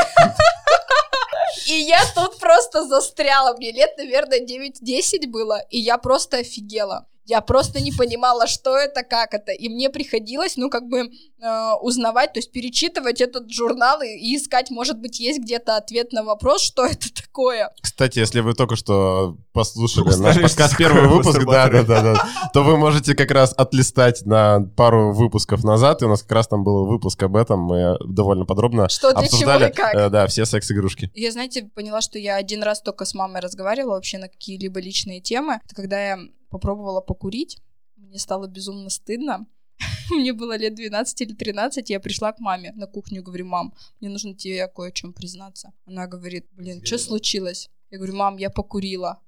И я тут просто застряла, мне лет, наверное, 9-10 было, и я просто офигела. Я просто не понимала, что это, как это. И мне приходилось, ну, как бы э, узнавать, то есть перечитывать этот журнал и, и искать, может быть, есть где-то ответ на вопрос, что это такое. Кстати, если вы только что послушали Устали, наш подкаст первый выпуск, да, да, да, да, то вы можете как раз отлистать на пару выпусков назад, и у нас как раз там был выпуск об этом, мы довольно подробно Что для чего обсуждали, и как. э, да, все секс-игрушки. Я, знаете, поняла, что я один раз только с мамой разговаривала вообще на какие-либо личные темы. Это когда я попробовала покурить, мне стало безумно стыдно. Мне было лет 12 или 13, я пришла к маме на кухню и говорю, мам, мне нужно тебе кое о чем признаться. Она говорит, блин, что случилось? Я говорю, мам, я покурила.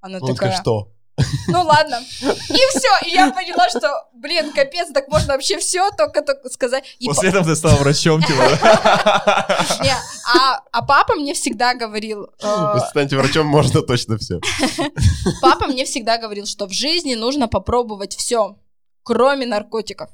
Она Он такая, что? Ну ладно. И все. И я поняла, что, блин, капец, так можно вообще все только, только сказать. И После этого ты стал врачом, типа. Не, А, а папа мне всегда говорил, э, Станьте врачом, можно точно все. папа мне всегда говорил, что в жизни нужно попробовать все, кроме наркотиков.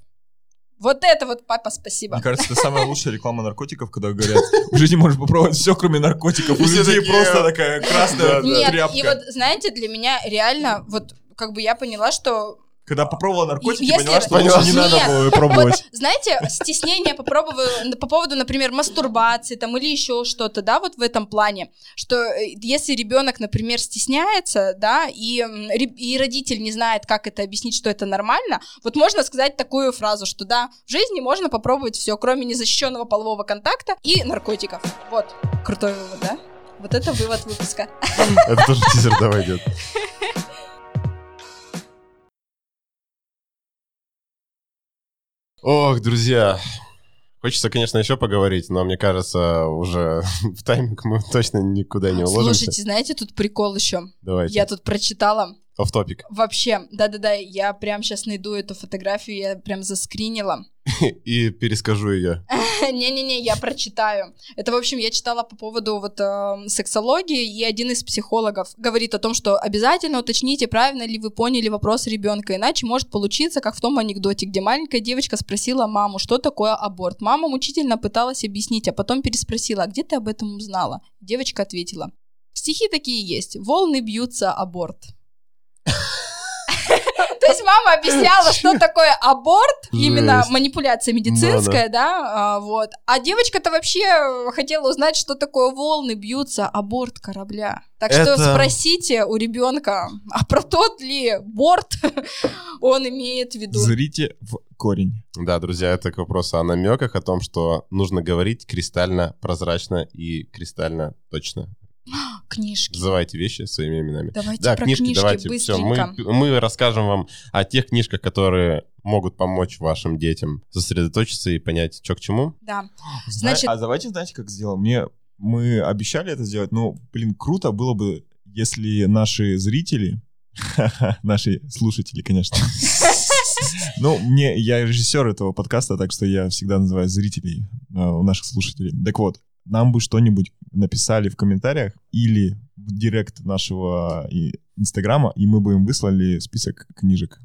Вот это вот, папа, спасибо. Мне кажется, это самая лучшая реклама наркотиков, когда говорят, в жизни можешь попробовать все, кроме наркотиков. У людей просто такая красная да. Нет, тряпка. и вот, знаете, для меня реально, вот, как бы я поняла, что Когда попробовала наркотики, Если- поняла, что Поняла, лучше не надо было пробовать. знаете, стеснение по поводу, по поводу, например, мастурбации там или еще что-то, да, вот в этом плане, что э, если ребенок, например, стесняется, да, и, и родитель не знает, как это объяснить, что это нормально, вот можно сказать такую фразу, что да, в жизни можно попробовать все, кроме незащищенного полового контакта и наркотиков. Вот, крутой вывод, да? Вот это вывод выпуска. Это тоже тизер давай идет. Ох, друзья, хочется, конечно, еще поговорить, но мне кажется, уже в тайминг мы точно никуда не уложимся. Слушайте, знаете, тут прикол еще. Давайте, Я тут прочитала. Off topic. Вообще, да-да-да, я прям сейчас найду эту фотографию, я прям заскринила. И перескажу ее. Не-не-не, я прочитаю. Это, в общем, я читала по поводу вот э, сексологии, и один из психологов говорит о том, что обязательно уточните, правильно ли вы поняли вопрос ребенка, иначе может получиться, как в том анекдоте, где маленькая девочка спросила маму, что такое аборт. Мама мучительно пыталась объяснить, а потом переспросила, а где ты об этом узнала? Девочка ответила, стихи такие есть, волны бьются, аборт. То есть мама объясняла, что такое аборт, именно манипуляция медицинская, да, а, вот. А девочка-то вообще хотела узнать, что такое волны бьются, аборт корабля. Так что спросите у ребенка, а про тот ли борт он имеет в виду. Зрите в корень. Да, друзья, это к вопросу о намеках, о том, что нужно говорить кристально прозрачно и кристально точно. Книжки. Называйте вещи своими именами. Давайте Да, про книжки, книжки давайте. Все, мы, быстренько. мы расскажем вам о тех книжках, которые могут помочь вашим детям сосредоточиться и понять, что к чему. Да. Зна- Значит- А давайте, знаете, как сделаем? Мне мы обещали это сделать, но, блин, круто было бы, если наши зрители, наши слушатели, конечно. Ну, мне, я режиссер этого подкаста, так что я всегда называю зрителей э, у наших слушателей. Так вот, нам бы что-нибудь написали в комментариях или в директ нашего Инстаграма, и мы бы им выслали список книжек.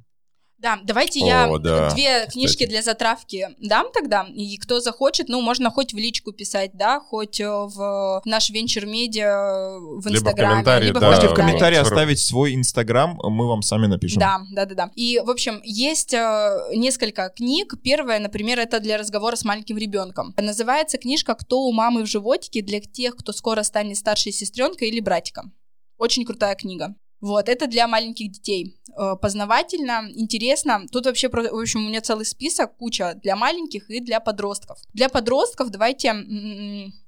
Да, давайте я О, да, две кстати. книжки для затравки дам тогда, и кто захочет, ну, можно хоть в личку писать, да, хоть э, в наш венчур медиа в Либо в Инстаграме, комментарии, либо да, Можете в комментарии да. оставить свой Инстаграм, мы вам сами напишем. Да, да, да, да. И, в общем, есть э, несколько книг. Первая, например, это для разговора с маленьким ребенком. Называется книжка «Кто у мамы в животике» для тех, кто скоро станет старшей сестренкой или братиком. Очень крутая книга. Вот, это для маленьких детей. Э, Познавательно, интересно. Тут вообще, в общем, у меня целый список, куча для маленьких и для подростков. Для подростков давайте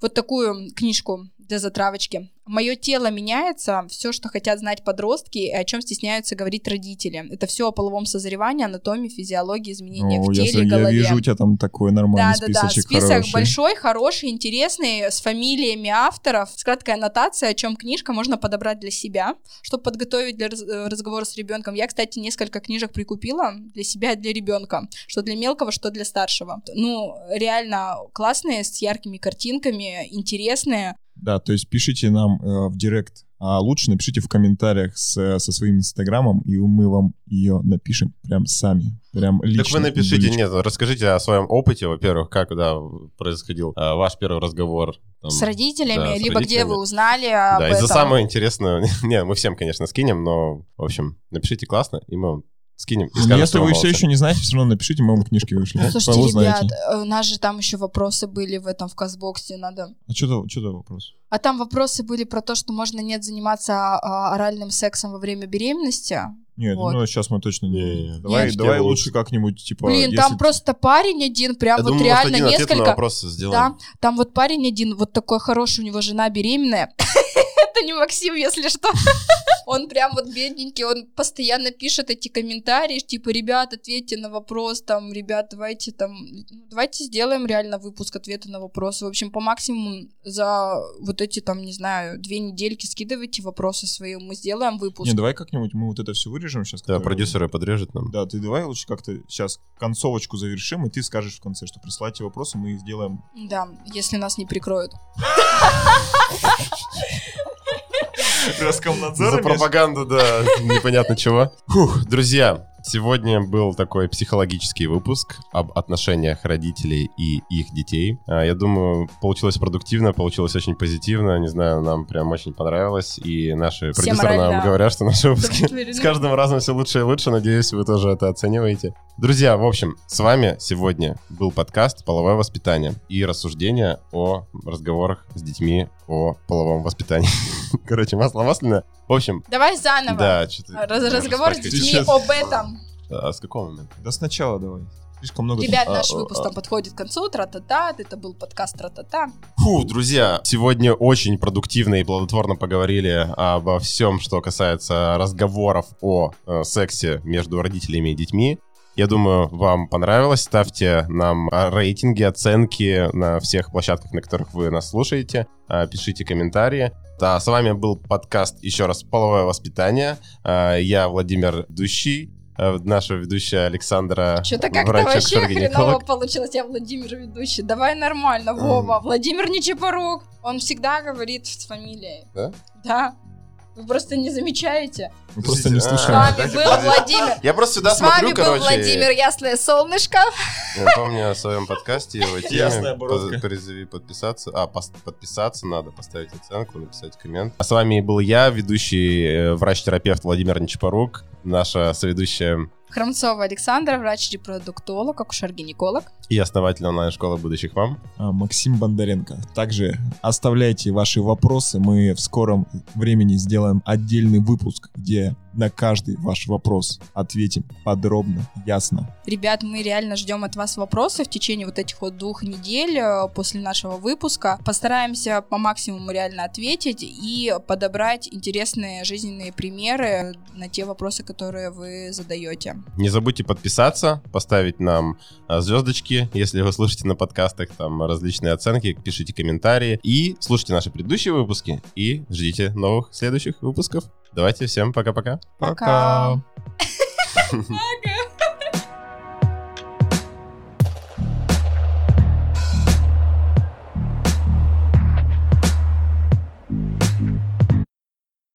вот такую книжку для затравочки. Мое тело меняется, все, что хотят знать подростки, и о чем стесняются говорить родители. Это все о половом созревании, анатомии, физиологии, изменениях в я, теле, я голове. вижу у тебя там такой нормальный Да, да, да. списочек Список хороший. большой, хороший, интересный, с фамилиями авторов, с краткой аннотацией, о чем книжка можно подобрать для себя, чтобы подготовить для э, разговора с ребенком. Я, кстати, несколько книжек прикупила для себя и для ребенка, что для мелкого, что для старшего. Ну, реально классные, с яркими картинками, интересные. Да, то есть пишите нам э, в директ, а лучше напишите в комментариях с- со своим инстаграмом, и мы вам ее напишем прям сами, прям лично. так вы напишите, нет, расскажите о своем опыте, во-первых, как да, происходил э, ваш первый разговор. там, с родителями, да, с либо где родителями. вы узнали об Да, и за самое интересное, не, мы всем, конечно, скинем, но, в общем, напишите классно, и мы вам скинем. И скажем, если вы все еще не знаете, все равно напишите, мы вам книжки вышли. Слушайте, Вы ребят, узнаете. э, у нас же там еще вопросы были в этом, в Казбоксе, надо А что за вопрос? А там вопросы были про то, что можно нет заниматься а, оральным сексом во время беременности. Нет, Вот. ну сейчас мы точно не... Не-не-не. Давай, Нет, давай лучше как-нибудь, типа... Блин, если- там просто парень один, прям Я вот думаю, реально один ответ на несколько. вопрос сделаем. Да, там вот парень один, вот такой хороший, у него жена беременная. Это не Максим, если что. Он прям вот бедненький, он постоянно пишет эти комментарии, типа, ребят, ответьте на вопрос, там, ребят, давайте там, ну, давайте сделаем реально выпуск ответа на вопросы. В общем, по максимуму за вот эти там, не знаю, две недельки скидывайте вопросы свои, мы сделаем выпуск. Не, давай как-нибудь мы вот это все вырежем сейчас. Да, продюсеры подрежут нам. Да, ты давай лучше как-то сейчас концовочку завершим, и ты скажешь в конце, что присылайте вопросы, мы их сделаем. Да, если нас не прикроют. Роскомнадзор За пропаганду, да, непонятно чего. Фух, друзья, сегодня был такой психологический выпуск об отношениях родителей и их детей. А, Я думаю, получилось продуктивно, получилось очень позитивно. Не знаю, нам прям очень понравилось. И наши Все продюсеры нам морально говорят, что наши выпуски с каждым разом все лучше и лучше. Надеюсь, вы тоже это оцениваете. Друзья, в общем, с вами сегодня был подкаст «Половое воспитание» и рассуждения о разговорах с детьми о половом воспитании. Короче, масло масляное. В общем, Давай заново. да, что-то... Раз- разговор с детьми Сейчас. об этом. А с какого момента? Да сначала давай. Слишком много... Ребят, а, наш а, выпуск а. там подходит к концу. Тра-та-та. Это был подкаст Тра-та-та. Фу, друзья, сегодня очень продуктивно и плодотворно поговорили обо всем, что касается разговоров о э, сексе между родителями и детьми. Я думаю, вам понравилось. Ставьте нам а, рейтинги, оценки на всех площадках, на которых вы нас слушаете. А, Пишите комментарии. Да, с вами был подкаст еще раз «Половое воспитание». А, Я Владимир Дущий, наша ведущая Александра Что-то как-то вообще хреново получилось. Я Владимир ведущий. Давай нормально, Вова. Владимир Нечипорук. Он всегда говорит с фамилией. Да? Да. Вы просто не замечаете. Мы просто не А, С слушаем. вами был. Владимир. Я просто сюда С вами смотрю, был короче. Владимир Ясное Солнышко. Я помню о своем подкасте, его Ясная теме. Призови подписаться. А, подписаться надо, поставить оценку, написать коммент. А с вами был я, ведущий э, врач-терапевт Владимир Нечипорук, наша соведущая Хромцова Александра, врач-репродуктолог, акушер-гинеколог. и основатель онлайн-школы будущих мам. А, Максим Бондаренко. Также оставляйте ваши вопросы. Мы в скором времени сделаем отдельный выпуск, где на каждый ваш вопрос ответим подробно, ясно. Ребят, мы реально ждем от вас вопросы в течение вот этих вот двух недель э, после нашего выпуска. Постараемся по максимуму реально ответить и подобрать интересные жизненные примеры на те вопросы, которые вы задаете. Не забудьте подписаться, поставить нам а, звездочки, если вы слушаете на подкастах, там различные оценки, пишите комментарии и слушайте наши предыдущие выпуски и ждите новых следующих выпусков. Давайте всем пока-пока. Пока. Пока.